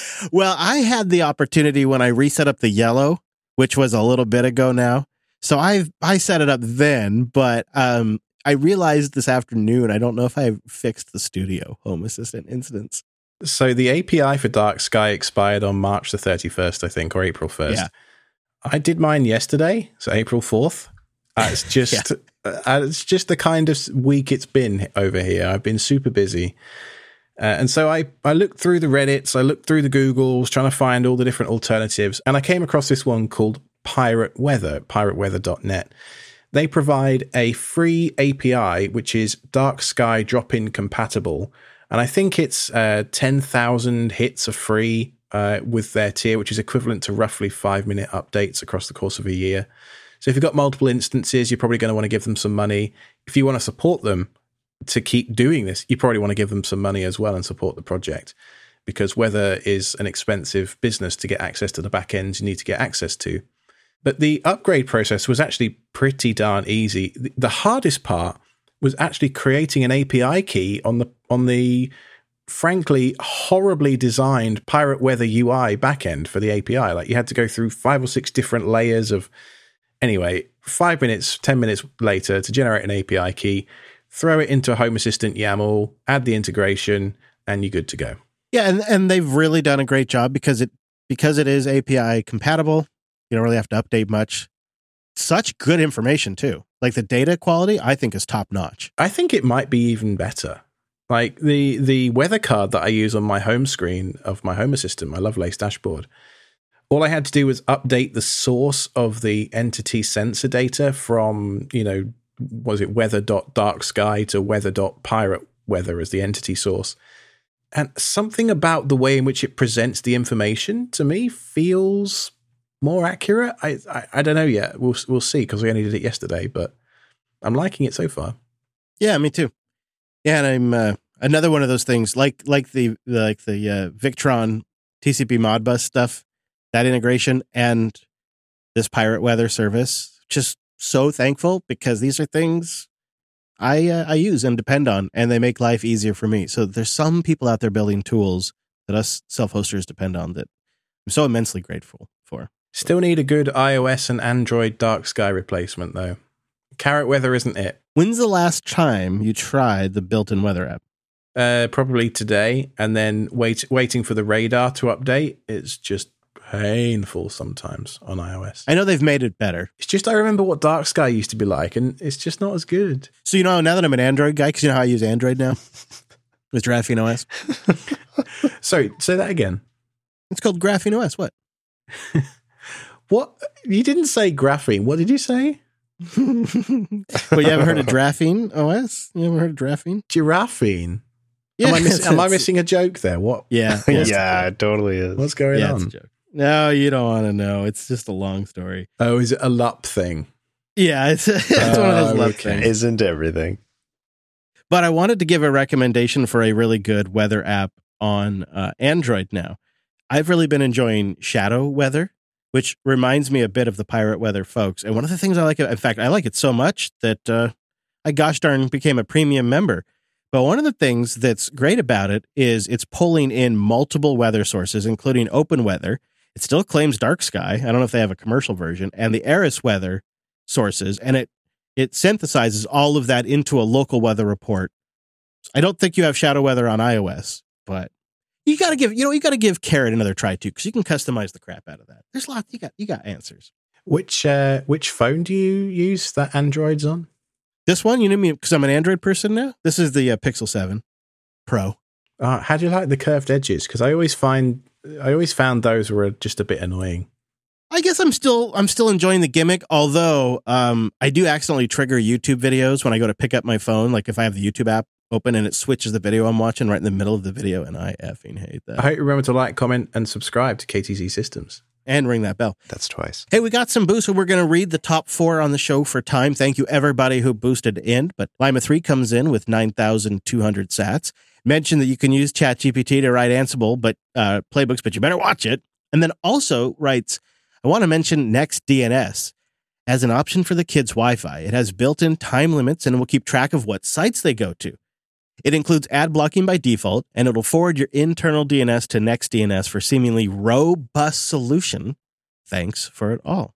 (laughs) well, I had the opportunity when I reset up the yellow, which was a little bit ago now. So I I set it up then, but um I realized this afternoon I don't know if I fixed the studio home assistant instance. So the API for Dark Sky expired on March the 31st, I think, or April 1st. Yeah. I did mine yesterday, so April 4th. Uh, it's just uh, it's just the kind of week it's been over here. I've been super busy. Uh, and so I, I looked through the Reddits, I looked through the Googles, trying to find all the different alternatives. And I came across this one called Pirate Weather, pirateweather.net. They provide a free API, which is Dark Sky drop in compatible. And I think it's uh, 10,000 hits are free uh, with their tier, which is equivalent to roughly five minute updates across the course of a year. So if you've got multiple instances, you're probably going to want to give them some money. If you want to support them to keep doing this, you probably want to give them some money as well and support the project because weather is an expensive business to get access to the back ends you need to get access to. But the upgrade process was actually pretty darn easy. The- hardest part was actually creating an API key on the on the frankly horribly designed Pirate Weather UI backend for the API. Like you had to go through five or six different layers of anyway, five minutes, ten minutes later to generate an API key, throw it into a Home Assistant YAML, add the integration, and you're good to go. Yeah, and and they've really done a great job because it because it is API compatible. You don't really have to update much. Such good information too. Like the data quality, I think is top notch. I think it might be even better. Like the the weather card that I use on my home screen of my home assistant, my Lovelace dashboard. All I had to do was update the source of the entity sensor data from, you know, was it weather.darksky to weather.pirate weather as the entity source. And something about the way in which it presents the information to me feels more accurate. I I, I don't know yet. We'll we'll see because we only did it yesterday, but I'm liking it so far. Yeah, me too. Yeah, and I'm uh, another one of those things like like the like the uh, Victron TCP Modbus stuff, that integration, and this Pirate Weather service. Just so thankful because these are things I uh, I use and depend on, and they make life easier for me. So there's some people out there building tools that us self hosters depend on that I'm so immensely grateful for. Still need a good iOS and Android dark sky replacement though. Carrot weather isn't it. When's the last time you tried the built-in weather app? Uh, probably today, and then wait, waiting for the radar to update. It's just painful sometimes on iOS. I know they've made it better. It's just I remember what dark sky used to be like, and it's just not as good. So you know now that I'm an Android guy, because you know how I use Android now. (laughs) with Graphene OS. Sorry, say that again. It's called Graphene OS. What? (laughs) What? You didn't say graphene. What did you say? (laughs) well, you haven't heard of Graphene OS? You haven't heard of Graphene? Giraffine. am, I miss, am I (laughs) missing a joke there? What? Yeah. (laughs) yeah, it totally is. What's going Yeah, it's a on? joke. No, you don't want to know. It's just a long story. Oh, is it a LUP thing? Yeah, it's, it's one of those Oh, love okay. things. Isn't everything? But I wanted to give a recommendation for a really good weather app on uh, Android now. I've really been enjoying Shadow Weather, which reminds me a bit of the Pirate Weather folks. And one of the things I like, in fact, I like it so much that uh, I gosh darn became a premium member. But one of the things that's great about it is it's pulling in multiple weather sources, including open weather. It still claims dark sky. I don't know if they have a commercial version, and the Aeris weather sources, and it it synthesizes all of that into a local weather report. I don't think you have shadow weather on iOS, but you got to give you know you got to give Carrot another try too because you can customize the crap out of that. There's lots you got you got answers. Which uh, which phone do you use that Android's on? This one, you know me because I'm an Android person now. This is the uh, Pixel Seven Pro. Uh, how do you like the curved edges? Because I always find I always found those were just a bit annoying. I guess I'm still I'm still enjoying the gimmick, although um, I do accidentally trigger YouTube videos when I go to pick up my phone. Like if I have the YouTube app open and it switches the video I'm watching right in the middle of the video, and I effing hate that. I hope you remember to like, comment, and subscribe to KTZ Systems. and ring that bell. That's twice. Hey, we got some boosts, so we're going to read the top four on the show for time. Thank you, everybody who boosted in. But Lima 3 comes in with 9,200 sats. Mention that you can use ChatGPT to write Ansible but uh, playbooks, but you better watch it. And then also writes, I want to mention NextDNS as an option for the kids' Wi Fi. It has built in time limits and will keep track of what sites they go to. It includes ad blocking by default, and it'll forward your internal DNS to NextDNS for seemingly robust solution. Thanks for it all.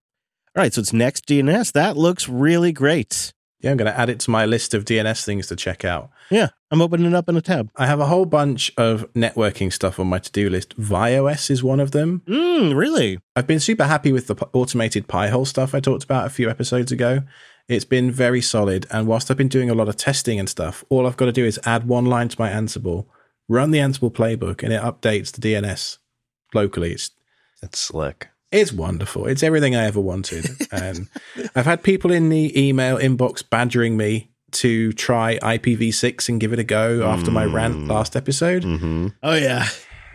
All right, so it's NextDNS. That looks really great. Yeah, I'm going to add it to my list of DNS things to check out. Yeah, I'm opening it up in a tab. I have a whole bunch of networking stuff on my to do list. VyOS is one of them. Mm, really? I've been super happy with the automated Pi-hole stuff I talked about a few episodes ago. It's been very solid. And whilst I've been doing a lot of testing and stuff, all I've got to do is add one line to my Ansible, run the Ansible playbook, and it updates the DNS locally. It's It's slick. it's wonderful. It's everything I ever wanted. and (laughs) I've had people in the email inbox badgering me to try IPv6 and give it a go after my rant last episode. Mm-hmm. Oh, yeah.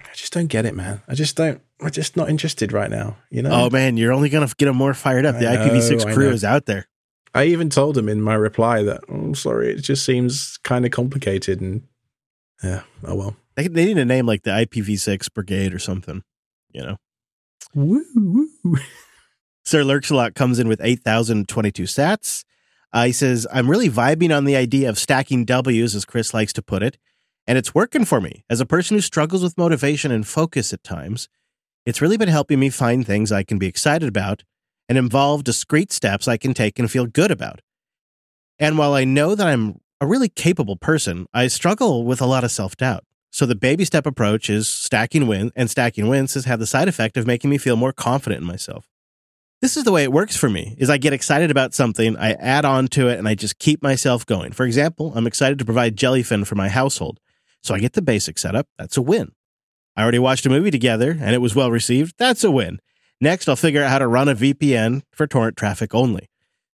I just don't get it, man. I just don't. We're just not interested right now. You know. Oh, man, you're only going to get them more fired up. The know, IPv6 crew is out there. I even told him in my reply that, oh, I'm sorry, it just seems kind of complicated. And yeah, oh well. They, they need a name like the IPv6 Brigade or something, you know? Woo, woo. (laughs) Sir Lurksalot comes in with 8,022 sats. Uh, he says, I'm really vibing on the idea of stacking W's, as Chris likes to put it, and it's working for me. As a person who struggles with motivation and focus at times, it's really been helping me find things I can be excited about and involve discrete steps I can take and feel good about. And while I know that I'm a really capable person, I struggle with a lot of self doubt. So the baby step approach is stacking wins, and stacking wins has had the side effect of making me feel more confident in myself. This is the way it works for me is I get excited about something, I add on to it and I just keep myself going. For example, I'm excited to provide jellyfin for my household. So I get the basic setup, that's a win. I already watched a movie together and it was well received, that's a win. Next, I'll figure out how to run a VPN for torrent traffic only.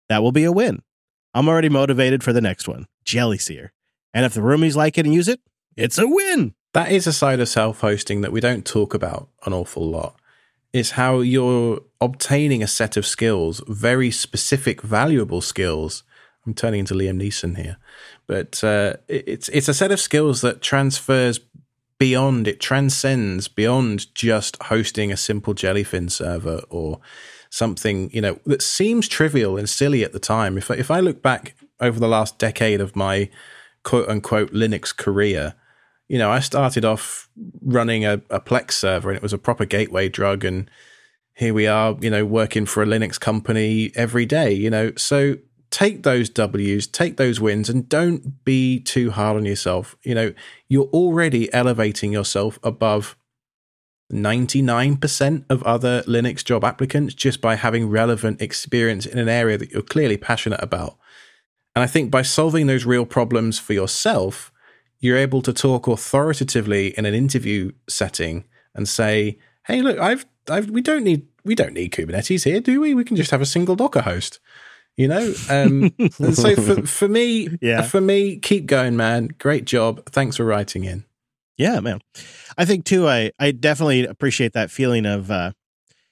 That will be a win. I'm already motivated for the next one, Jellyseerr. And if the roomies like it and use it, it's a win. That is a side of self hosting that we don't talk about an awful lot. It's how you're obtaining a set of skills, very specific, valuable skills. I'm turning into Liam Neeson here, but uh, it's it's a set of skills that transfers beyond. It transcends beyond just hosting a simple Jellyfin server or something you know that seems trivial and silly at the time. If I, if I look back over the last decade of my quote unquote Linux career, you know, I started off running a, a Plex server and it was a proper gateway drug. And here we are, you know, working for a Linux company every day, you know. So take those W's, take those wins, and don't be too hard on yourself. You know, you're already elevating yourself above 99% of other Linux job applicants just by having relevant experience in an area that you're clearly passionate about. And I think by solving those real problems for yourself, you're able to talk authoritatively in an interview setting and say, "Hey, look, I've, I've we don't need we don't need Kubernetes here, do we? We can just have a single Docker host." You know, um, (laughs) so for, for me, Yeah. for me, keep going, man. Great job. Thanks for writing in. Yeah, man. I think too. I I definitely appreciate that feeling of uh,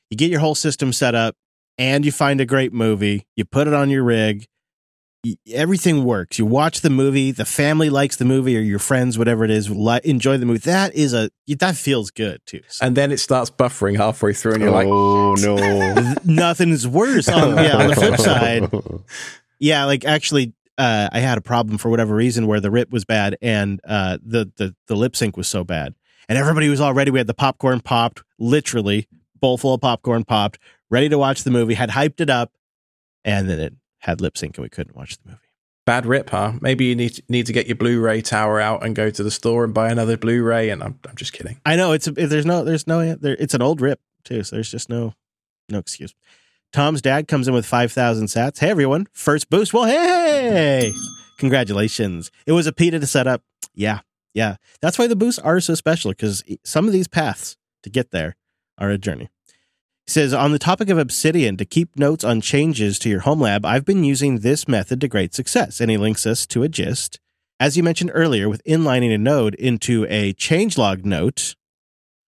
you get your whole system set up, and you find a great movie. You put it on your rig. Y- Everything works. You watch the movie. The family likes the movie, or your friends, whatever it is, li- enjoy the movie. That is a that feels good too. So And then it starts buffering halfway through, and you're like, oh no! nothing's worse. On, yeah, on the flip (laughs) side, yeah, like actually, uh, I had a problem for whatever reason where the rip was bad and uh, the the the lip sync was so bad, and everybody was all ready. We had the popcorn popped, literally bowl full of popcorn popped, ready to watch the movie. Had hyped it up, and then it had lip sync, and we couldn't watch the movie. bad rip, huh? Maybe you need need to get your Blu-ray tower out and go to the store and buy another Blu-ray. And I'm I'm just kidding. I know it's a, there's no there's no there, it's an old rip too, so there's just no no excuse. Tom's dad comes in with five thousand sats. Hey everyone, first boost. Well, hey, congratulations! It was a PETA to set up. Yeah, yeah. That's why the boosts are so special because some of these paths to get there are a journey. Says on the topic of Obsidian to keep notes on changes to your home lab, I've been using this method to great success, and he links us to a gist. As you mentioned earlier, with inlining a node into a changelog note,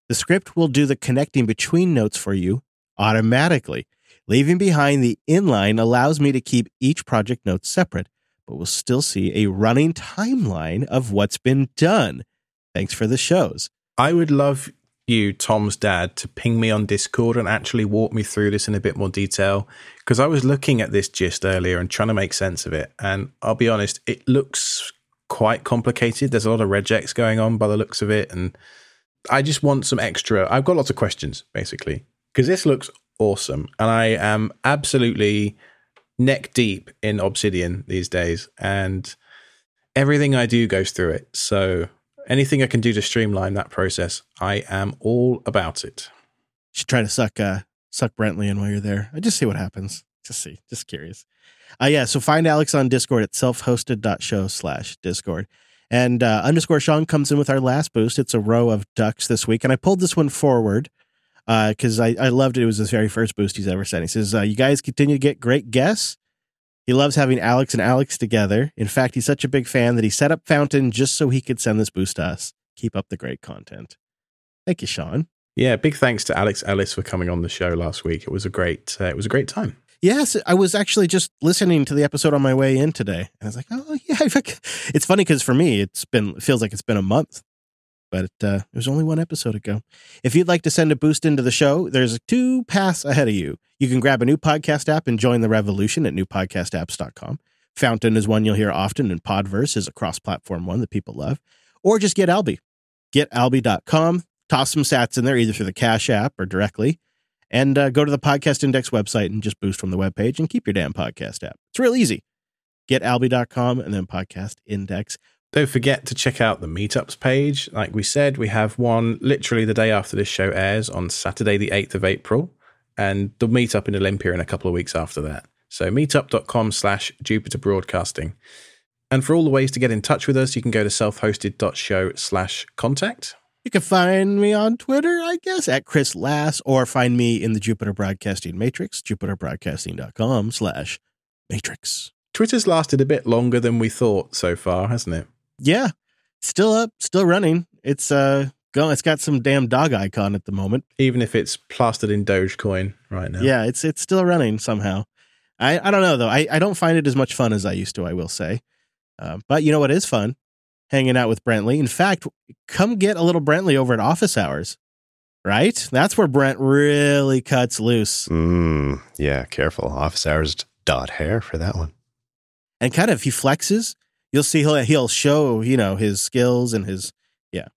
the script will do the connecting between notes for you automatically. Leaving behind the inline allows me to keep each project note separate, but we'll still see a running timeline of what's been done. Thanks for the shows. I would love you, Tom's dad, to ping me on Discord and actually walk me through this in a bit more detail because I was looking at this gist earlier and trying to make sense of it. And I'll be honest, it looks quite complicated. There's a lot of regex going on by the looks of it, and I just want some extra. I've got lots of questions basically because this looks awesome, and I am absolutely neck deep in Obsidian these days, and everything I do goes through it. So anything I can do to streamline that process, I am all about it. You should try to suck uh suck Brentley in while you're there. I just see what happens. Just see. Just curious. Uh yeah, so find Alex on Discord at self-hosted.show slash Discord. And uh, underscore Sean comes in with our last boost. It's a row of ducks this week. And I pulled this one forward because I, I loved it. It was his very first boost he's ever sent. He says, uh, You guys continue to get great guests. He loves having Alex and Alex together. In fact, he's such a big fan that he set up Fountain just so he could send this boost to us. Keep up the great content. Thank you, Sean. Yeah, big thanks to Alex Ellis for coming on the show last week. It was a great, uh, it was a great time. Yes, I was actually just listening to the episode on my way in today, and I was like, "Oh yeah." (laughs) It's funny because for me, it's been it feels like it's been a month, but it, uh, it was only one episode ago. If you'd like to send a boost into the show, there's two paths ahead of you. You can grab a new podcast app and join the revolution at newpodcastapps.com. Fountain is one you'll hear often, and Podverse is a cross-platform one that people love. Or just get Alby. Get Alby.com. Toss some sats in there either through the Cash app or directly and uh, go to the podcast index website and just boost from the webpage and keep your damn podcast app. It's real easy. Get alby.com and then podcast index. Don't forget to check out the meetups page. Like we said, we have one literally the day after this show airs on Saturday, the 8th of April, and the meetup in Olympia in a couple of weeks after that. So meetup.com slash Jupiter Broadcasting. And for all the ways to get in touch with us, you can go to self-hosted.show slash contact. You can find me on Twitter, I guess, at ChrisLAS, or find me in the Jupiter Broadcasting Matrix, jupiterbroadcasting.com slash matrix. Twitter's lasted a bit longer than we thought so far, hasn't it? Yeah, still up, still running. It's uh going. It's got some damn dog icon at the moment. Even if it's plastered in Dogecoin right now. Yeah, it's it's still running somehow. I I don't know though. I I don't find it as much fun as I used to. I will say, uh, but you know what is fun? Hanging out with Brentley. In fact, come get a little Brentley over at office hours. Right, that's where Brent really cuts loose. Mm, yeah, careful. Office hours dot hair for that one. and kind of he flexes, you'll see he'll he'll show you know his skills and his yeah,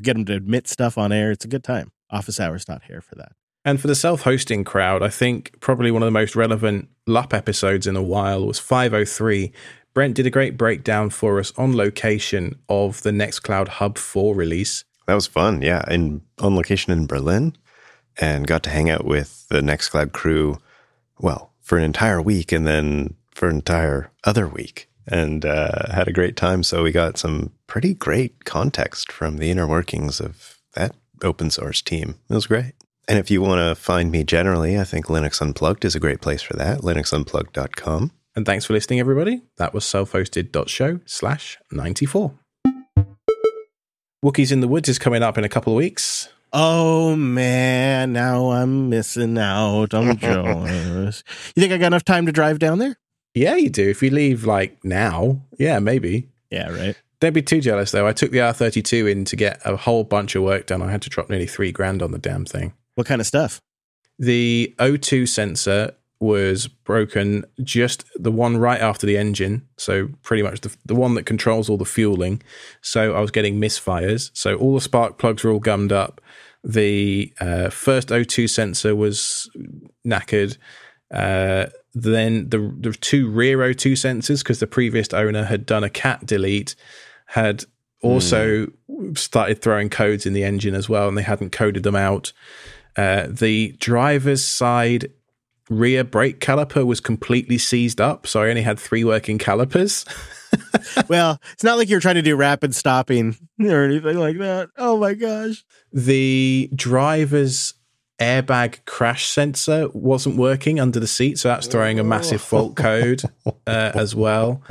get him to admit stuff on air. It's a good time. Office hours not here for that. And for the self hosting crowd, I think probably one of the most relevant LUP episodes in a while was 503. Brent did a great breakdown for us on location of the Nextcloud Hub 4 release. That was fun. Yeah, in on location in Berlin, and got to hang out with the Nextcloud crew. Well, for an entire week, and then for an entire other week and uh, had a great time. So we got some pretty great context from the inner workings of that open source team. It was great. And if you want to find me generally, I think Linux Unplugged is a great place for that. linuxunplugged.com. And thanks for listening, everybody. That was self-hosted.show slash 94. Wookiees in the Woods is coming up in a couple of weeks. Oh man, now I'm missing out. I'm (laughs) jealous. You think I got enough time to drive down there? Yeah, you do. If you leave like now, yeah, maybe. Yeah, right. Don't be too jealous though. I took the R32 in to get a whole bunch of work done. I had to drop nearly three grand on the damn thing. What kind of stuff? The O2 sensor was broken, just the one right after the engine. So, pretty much the, the one that controls all the fueling. So, I was getting misfires. So, all the spark plugs were all gummed up. The uh, first O2 sensor was knackered. Uh, then the, the two rear O2 sensors, because the previous owner had done a cat delete, had also mm. started throwing codes in the engine as well, and they hadn't coded them out. Uh, the driver's side rear brake caliper was completely seized up, so I only had three working calipers. (laughs) well, it's not like you're trying to do rapid stopping or anything like that. Oh my gosh. The driver's airbag crash sensor wasn't working under the seat, so that's throwing a massive fault code uh, (laughs) as well.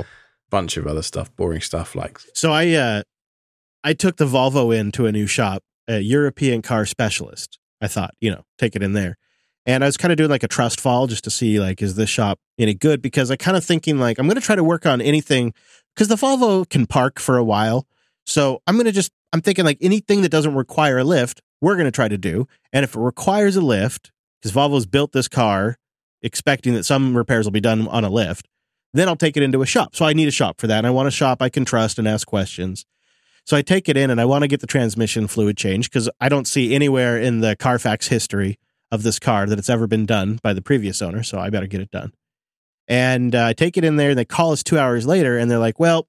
Bunch of other stuff, boring stuff like. So I uh I took the Volvo into a new shop, a European car specialist. I thought, you know, take it in there. And I was kind of doing like a trust fall just to see like, is this shop any good? Because I kind of thinking like, I'm going to try to work on anything because the Volvo can park for a while. So I'm going to just, I'm thinking like anything that doesn't require a lift, we're going to try to do. And if it requires a lift, because Volvo's built this car expecting that some repairs will be done on a lift, then I'll take it into a shop. So I need a shop for that. And I want a shop I can trust and ask questions. So I take it in and I want to get the transmission fluid changed because I don't see anywhere in the Carfax history of this car that it's ever been done by the previous owner. So I better get it done. And uh, I take it in there and they call us two hours later and they're like, well,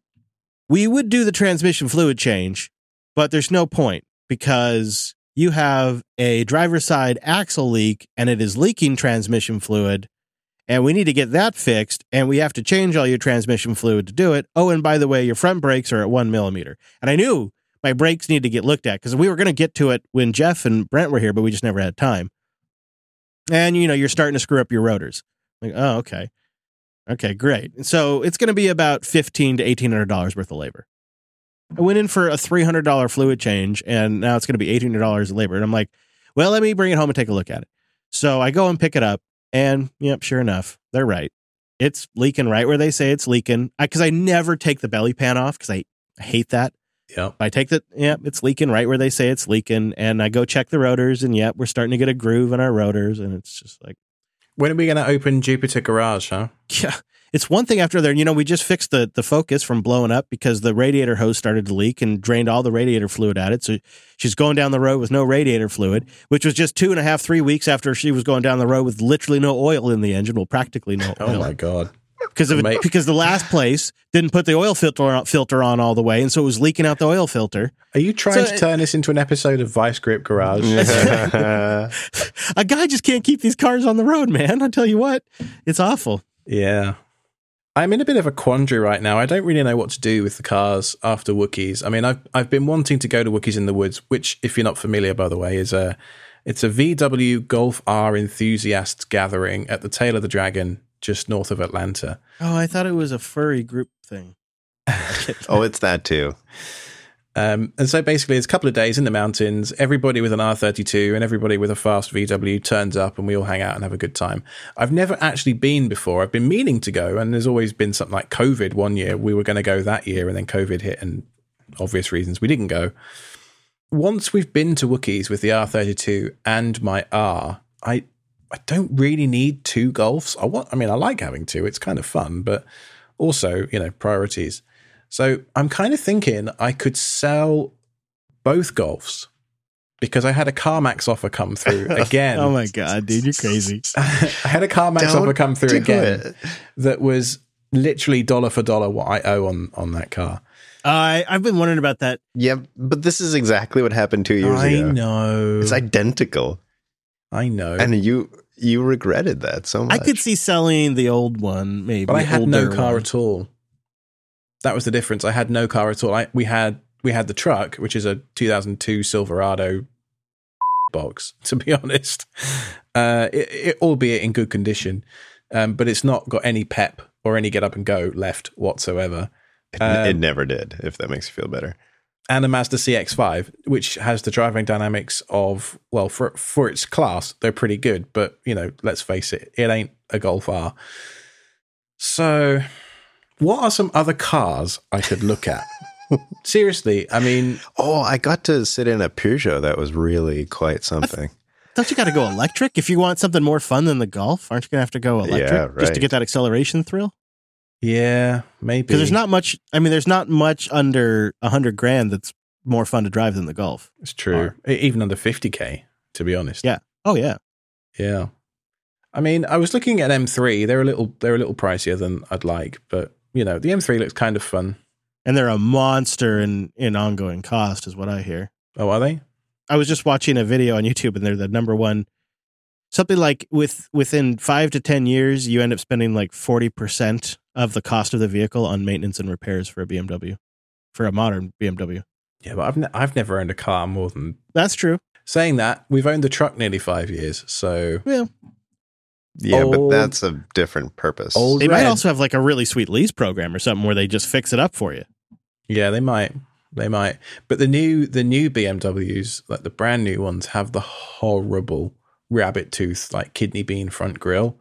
we would do the transmission fluid change, but there's no point because you have a driver side axle leak and it is leaking transmission fluid. And we need to get that fixed, and we have to change all your transmission fluid to do it. Oh, and by the way, your front brakes are at one millimeter. And I knew my brakes need to get looked at because we were going to get to it when Jeff and Brent were here, but we just never had time and you know you're starting to screw up your rotors. Like, oh, okay, okay, great. and So it's going to be about fifteen to eighteen hundred dollars worth of labor. I went in for a three hundred dollar fluid change, and now it's going to be eighteen hundred dollars of labor. And I'm like, well, let me bring it home and take a look at it. So I go and pick it up, and yep, sure enough, they're right. It's leaking right where they say it's leaking. Because I, I, never take the belly pan off because I, I hate that. Yep. I take the yeah, it's leaking right where they say it's leaking, and I go check the rotors, and yep, we're starting to get a groove in our rotors, and it's just like, when are we going to open Jupiter Garage? Huh? (laughs) Yeah, it's one thing after there. You know, we just fixed the the focus from blowing up because the radiator hose started to leak and drained all the radiator fluid at it. So she's going down the road with no radiator fluid, which was just two and a half, three weeks after she was going down the road with literally no oil in the engine. Well, practically no. Oh my god because of it, because the last place didn't put the oil filter on, filter on all the way, and so it was leaking out the oil filter. Are you trying so, to turn this into an episode of Vice Grip Garage? (laughs) (laughs) a guy just can't keep these cars on the road, man. I tell you what, it's awful. Yeah. I'm in a bit of a quandary right now. I don't really know what to do with the cars after Wookiees. I mean, I've I've been wanting to go to Wookiees in the Woods, which, if you're not familiar, by the way, is a it's a VW Golf R enthusiasts gathering at the Tail of the Dragon just north of Atlanta. Oh, I thought it was a furry group thing. (laughs) oh, it's that too. Um, and so basically, it's a couple of days in the mountains. Everybody with an R32 and everybody with a fast VW turns up, and we all hang out and have a good time. I've never actually been before. I've been meaning to go, and there's always been something like COVID. One year we were going to go that year, and then COVID hit, and obvious reasons we didn't go. Once we've been to Wookiees with the R32 and my R, I I don't really need two golfs. I want. I mean, I like having two. It's kind of fun, but also, you know, priorities. So I'm kind of thinking I could sell both golfs because I had a CarMax offer come through (laughs) again. oh my god, dude, you're crazy! (laughs) I had a CarMax offer come through again it. that was literally dollar for dollar what I owe on on that car. I I've been wondering about that. Yeah, but this is exactly what happened two years I ago. I know it's identical. I know. And you you regretted that so much. I could see selling the old one, maybe. But I had no car one. at all. That was the difference. I had no car at all. I, we had we had the truck, which is a 2002 Silverado (laughs) box. To be (laughs) honest, uh, it, it, albeit in good condition, um, but it's not got any pep or any get up and go left whatsoever. It, um, it never did. If that makes you feel better and a Mazda CX-5, which has the driving dynamics of well, for for its class, they're pretty good. But you know, let's face it, it ain't a Golf R. So, what are some other cars I could look at? (laughs) Seriously, I mean, oh, I got to sit in a Peugeot that was really quite something. Don't you got to go electric if you want something more fun than the Golf? Aren't you going to have to go electric yeah, right. just to get that acceleration thrill? Yeah, maybe. Because there's not much. I mean, there's not much under a hundred grand that's more fun to drive than the Golf. It's true. Or, Even under fifty k, to be honest. Yeah. Oh yeah. Yeah. I mean, I was looking at M3. They're a little they're a little pricier than I'd like, but you know, the M3 looks kind of fun. And they're a monster in in ongoing cost, is what I hear. Oh, are they? I was just watching a video on YouTube, and they're the number one. Something like with within five to ten years, you end up spending like forty percent of the cost of the vehicle on maintenance and repairs for a BMW, for a modern BMW. Yeah, but I've ne- I've never owned a car more than that's true. Saying that, we've owned the truck nearly five years, so yeah, yeah, old, but that's a different purpose. Old they red. might also have like a really sweet lease program or something where they just fix it up for you. Yeah, they might. They might. But the new the new BMWs, like the brand new ones, have the horrible rabbit tooth, like kidney bean front grill.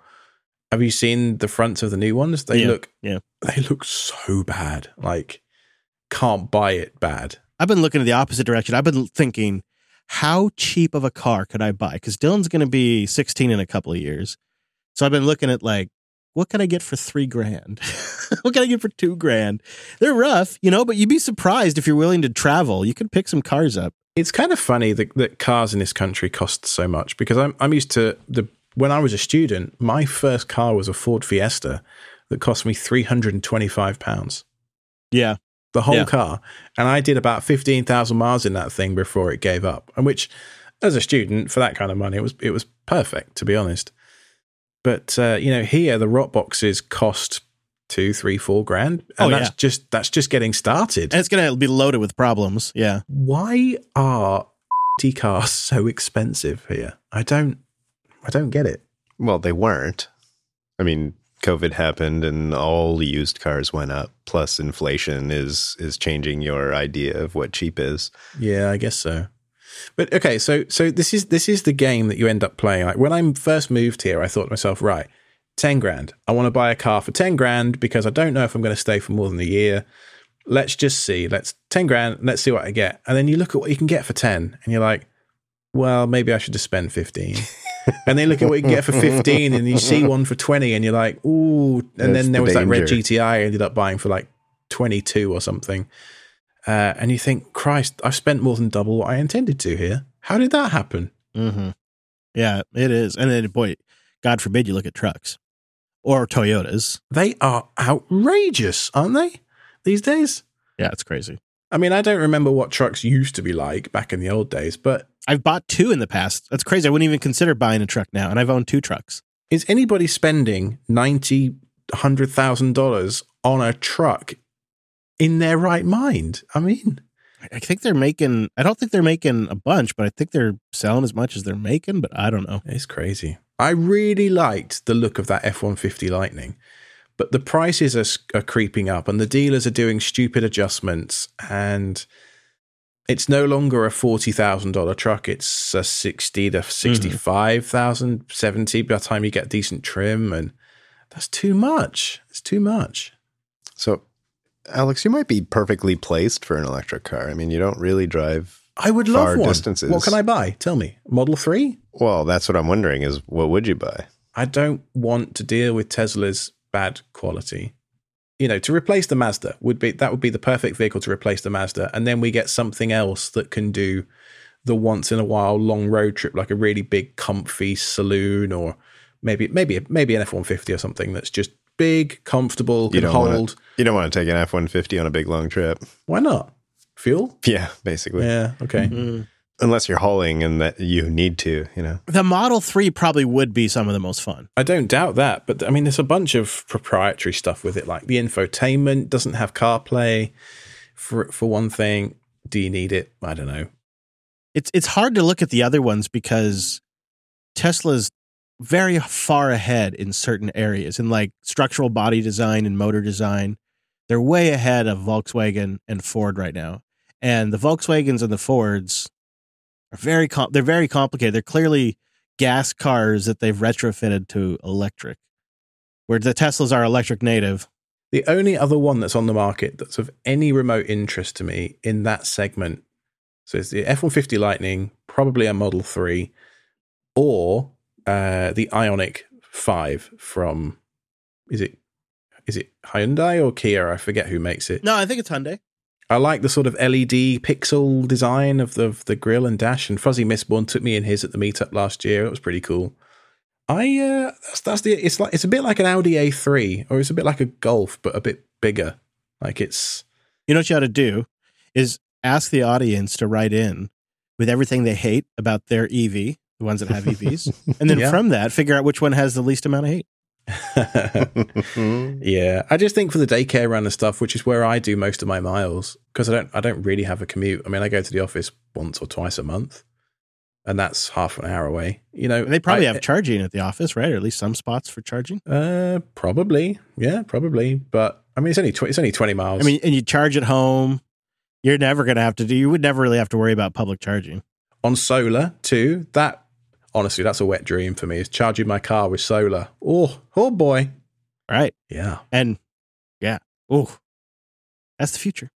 Have you seen the fronts of the new ones? They yeah, look yeah. They look so bad. Like can't buy it bad. I've been looking in the opposite direction. I've been thinking, how cheap of a car could I buy? Because Dylan's going to be 16 in a couple of years. So I've been looking at like, what can I get for three grand? (laughs) what can I get for two grand? They're rough, you know, but you'd be surprised if you're willing to travel. You could pick some cars up. It's kind of funny that, that cars in this country cost so much because I'm I'm used to the when I was a student, my first car was a Ford Fiesta that cost me three hundred and twenty five pounds. Yeah, the whole yeah. car, and I did about fifteen thousand miles in that thing before it gave up. And which, as a student, for that kind of money, it was it was perfect to be honest. But uh, you know, here the rot boxes cost two, three, four grand, and oh, that's yeah. just that's just getting started. And it's going to be loaded with problems. Yeah. Why are T (laughs) cars so expensive here? I don't I don't get it. Well, they weren't. I mean, COVID happened and all used cars went up. Plus, inflation is is changing your idea of what cheap is. Yeah, I guess so. But okay, so so this is this is the game that you end up playing. Like when I first moved here, I thought to myself, right, ten grand. I want to buy a car for ten grand because I don't know if I'm going to stay for more than a year. Let's just see. Let's ten grand. Let's see what I get. And then you look at what you can get for ten, and you're like, well, maybe I should just spend fifteen. and then look at what you can get for 15 and you see one for 20 and you're like, ooh. And That's then there the was that red GTI I ended up buying for like 22 or something. Uh, and you think, Christ, I've spent more than double what I intended to here. How did that happen? Mm-hmm. Yeah, it is. And then, boy, God forbid you look at trucks or Toyotas. They are outrageous, aren't they? These days? Yeah, it's crazy. I mean, I don't remember what trucks used to be like back in the old days, but I've bought two in the past. That's crazy. I wouldn't even consider buying a truck now, and I've owned two trucks. Is anybody spending ninety, hundred thousand dollars on a truck in their right mind? I mean, I think they're making. I don't think they're making a bunch, but I think they're selling as much as they're making. But I don't know. It's crazy. I really liked the look of that F one fifty Lightning but the prices are, are creeping up and the dealers are doing stupid adjustments and it's no longer a $40,000 truck. It's a 60 to 65,000, mm-hmm. 70 by the time you get decent trim. And that's too much. It's too much. So, Alex, you might be perfectly placed for an electric car. I mean, you don't really drive I would love one. Distances. What can I buy? Tell me. Model 3? Well, that's what I'm wondering is what would you buy? I don't want to deal with Tesla's bad quality. You know, to replace the Mazda would be that would be the perfect vehicle to replace the Mazda, and then we get something else that can do the once in a while long road trip, like a really big, comfy saloon, or maybe maybe maybe an F one fifty or something that's just big, comfortable, can you hold. Wanna, you don't want to take an F one fifty on a big long trip. Why not? Fuel? Yeah, basically. Yeah. Okay. Mm-hmm. unless you're hauling and that you need to, you know. The Model 3 probably would be some of the most fun. I don't doubt that, but I mean, there's a bunch of proprietary stuff with it, like the infotainment doesn't have CarPlay. For for one thing, do you need it? I don't know. It's it's hard to look at the other ones because Tesla's very far ahead in certain areas in like structural body design and motor design. They're way ahead of Volkswagen and Ford right now. And the Volkswagens and the Fords are very com- they're very complicated. They're clearly gas cars that they've retrofitted to electric. Where the Teslas are electric native. The only other one that's on the market that's of any remote interest to me in that segment, so it's the F one fifty Lightning, probably a Model Three, or uh, the Ioniq Five from is it is it Hyundai or Kia? I forget who makes it. No, I think it's Hyundai. I like the sort of LED pixel design of the of the grill and dash. And Fuzzy Mistborn took me in his at the meetup last year. It was pretty cool. I uh, that's that's the it's like it's a bit like an Audi A3 or it's a bit like a Golf but a bit bigger. Like it's You know what you ought to do is ask the audience to write in with everything they hate about their EV, the ones that have (laughs) EVs, and then Yeah. from that figure out which one has the least amount of hate. (laughs) yeah. I just think for the daycare run and stuff, which is where I do most of my miles, because I don't I don't really have a commute. I mean, I go to the office once or twice a month, and that's half an hour away. You know, And they probably I- have charging at the office, right? Or at least some spots for charging. Uh, probably, yeah, probably. But I mean, it's only tw- it's only twenty miles. I mean, and you charge at home. You're never going to have to do. You would never really have to worry about public charging. on solar too. That honestly, that's a wet dream for me. Is charging my car with solar. Oh, oh boy, Right. yeah. And yeah. Oh, that's the future.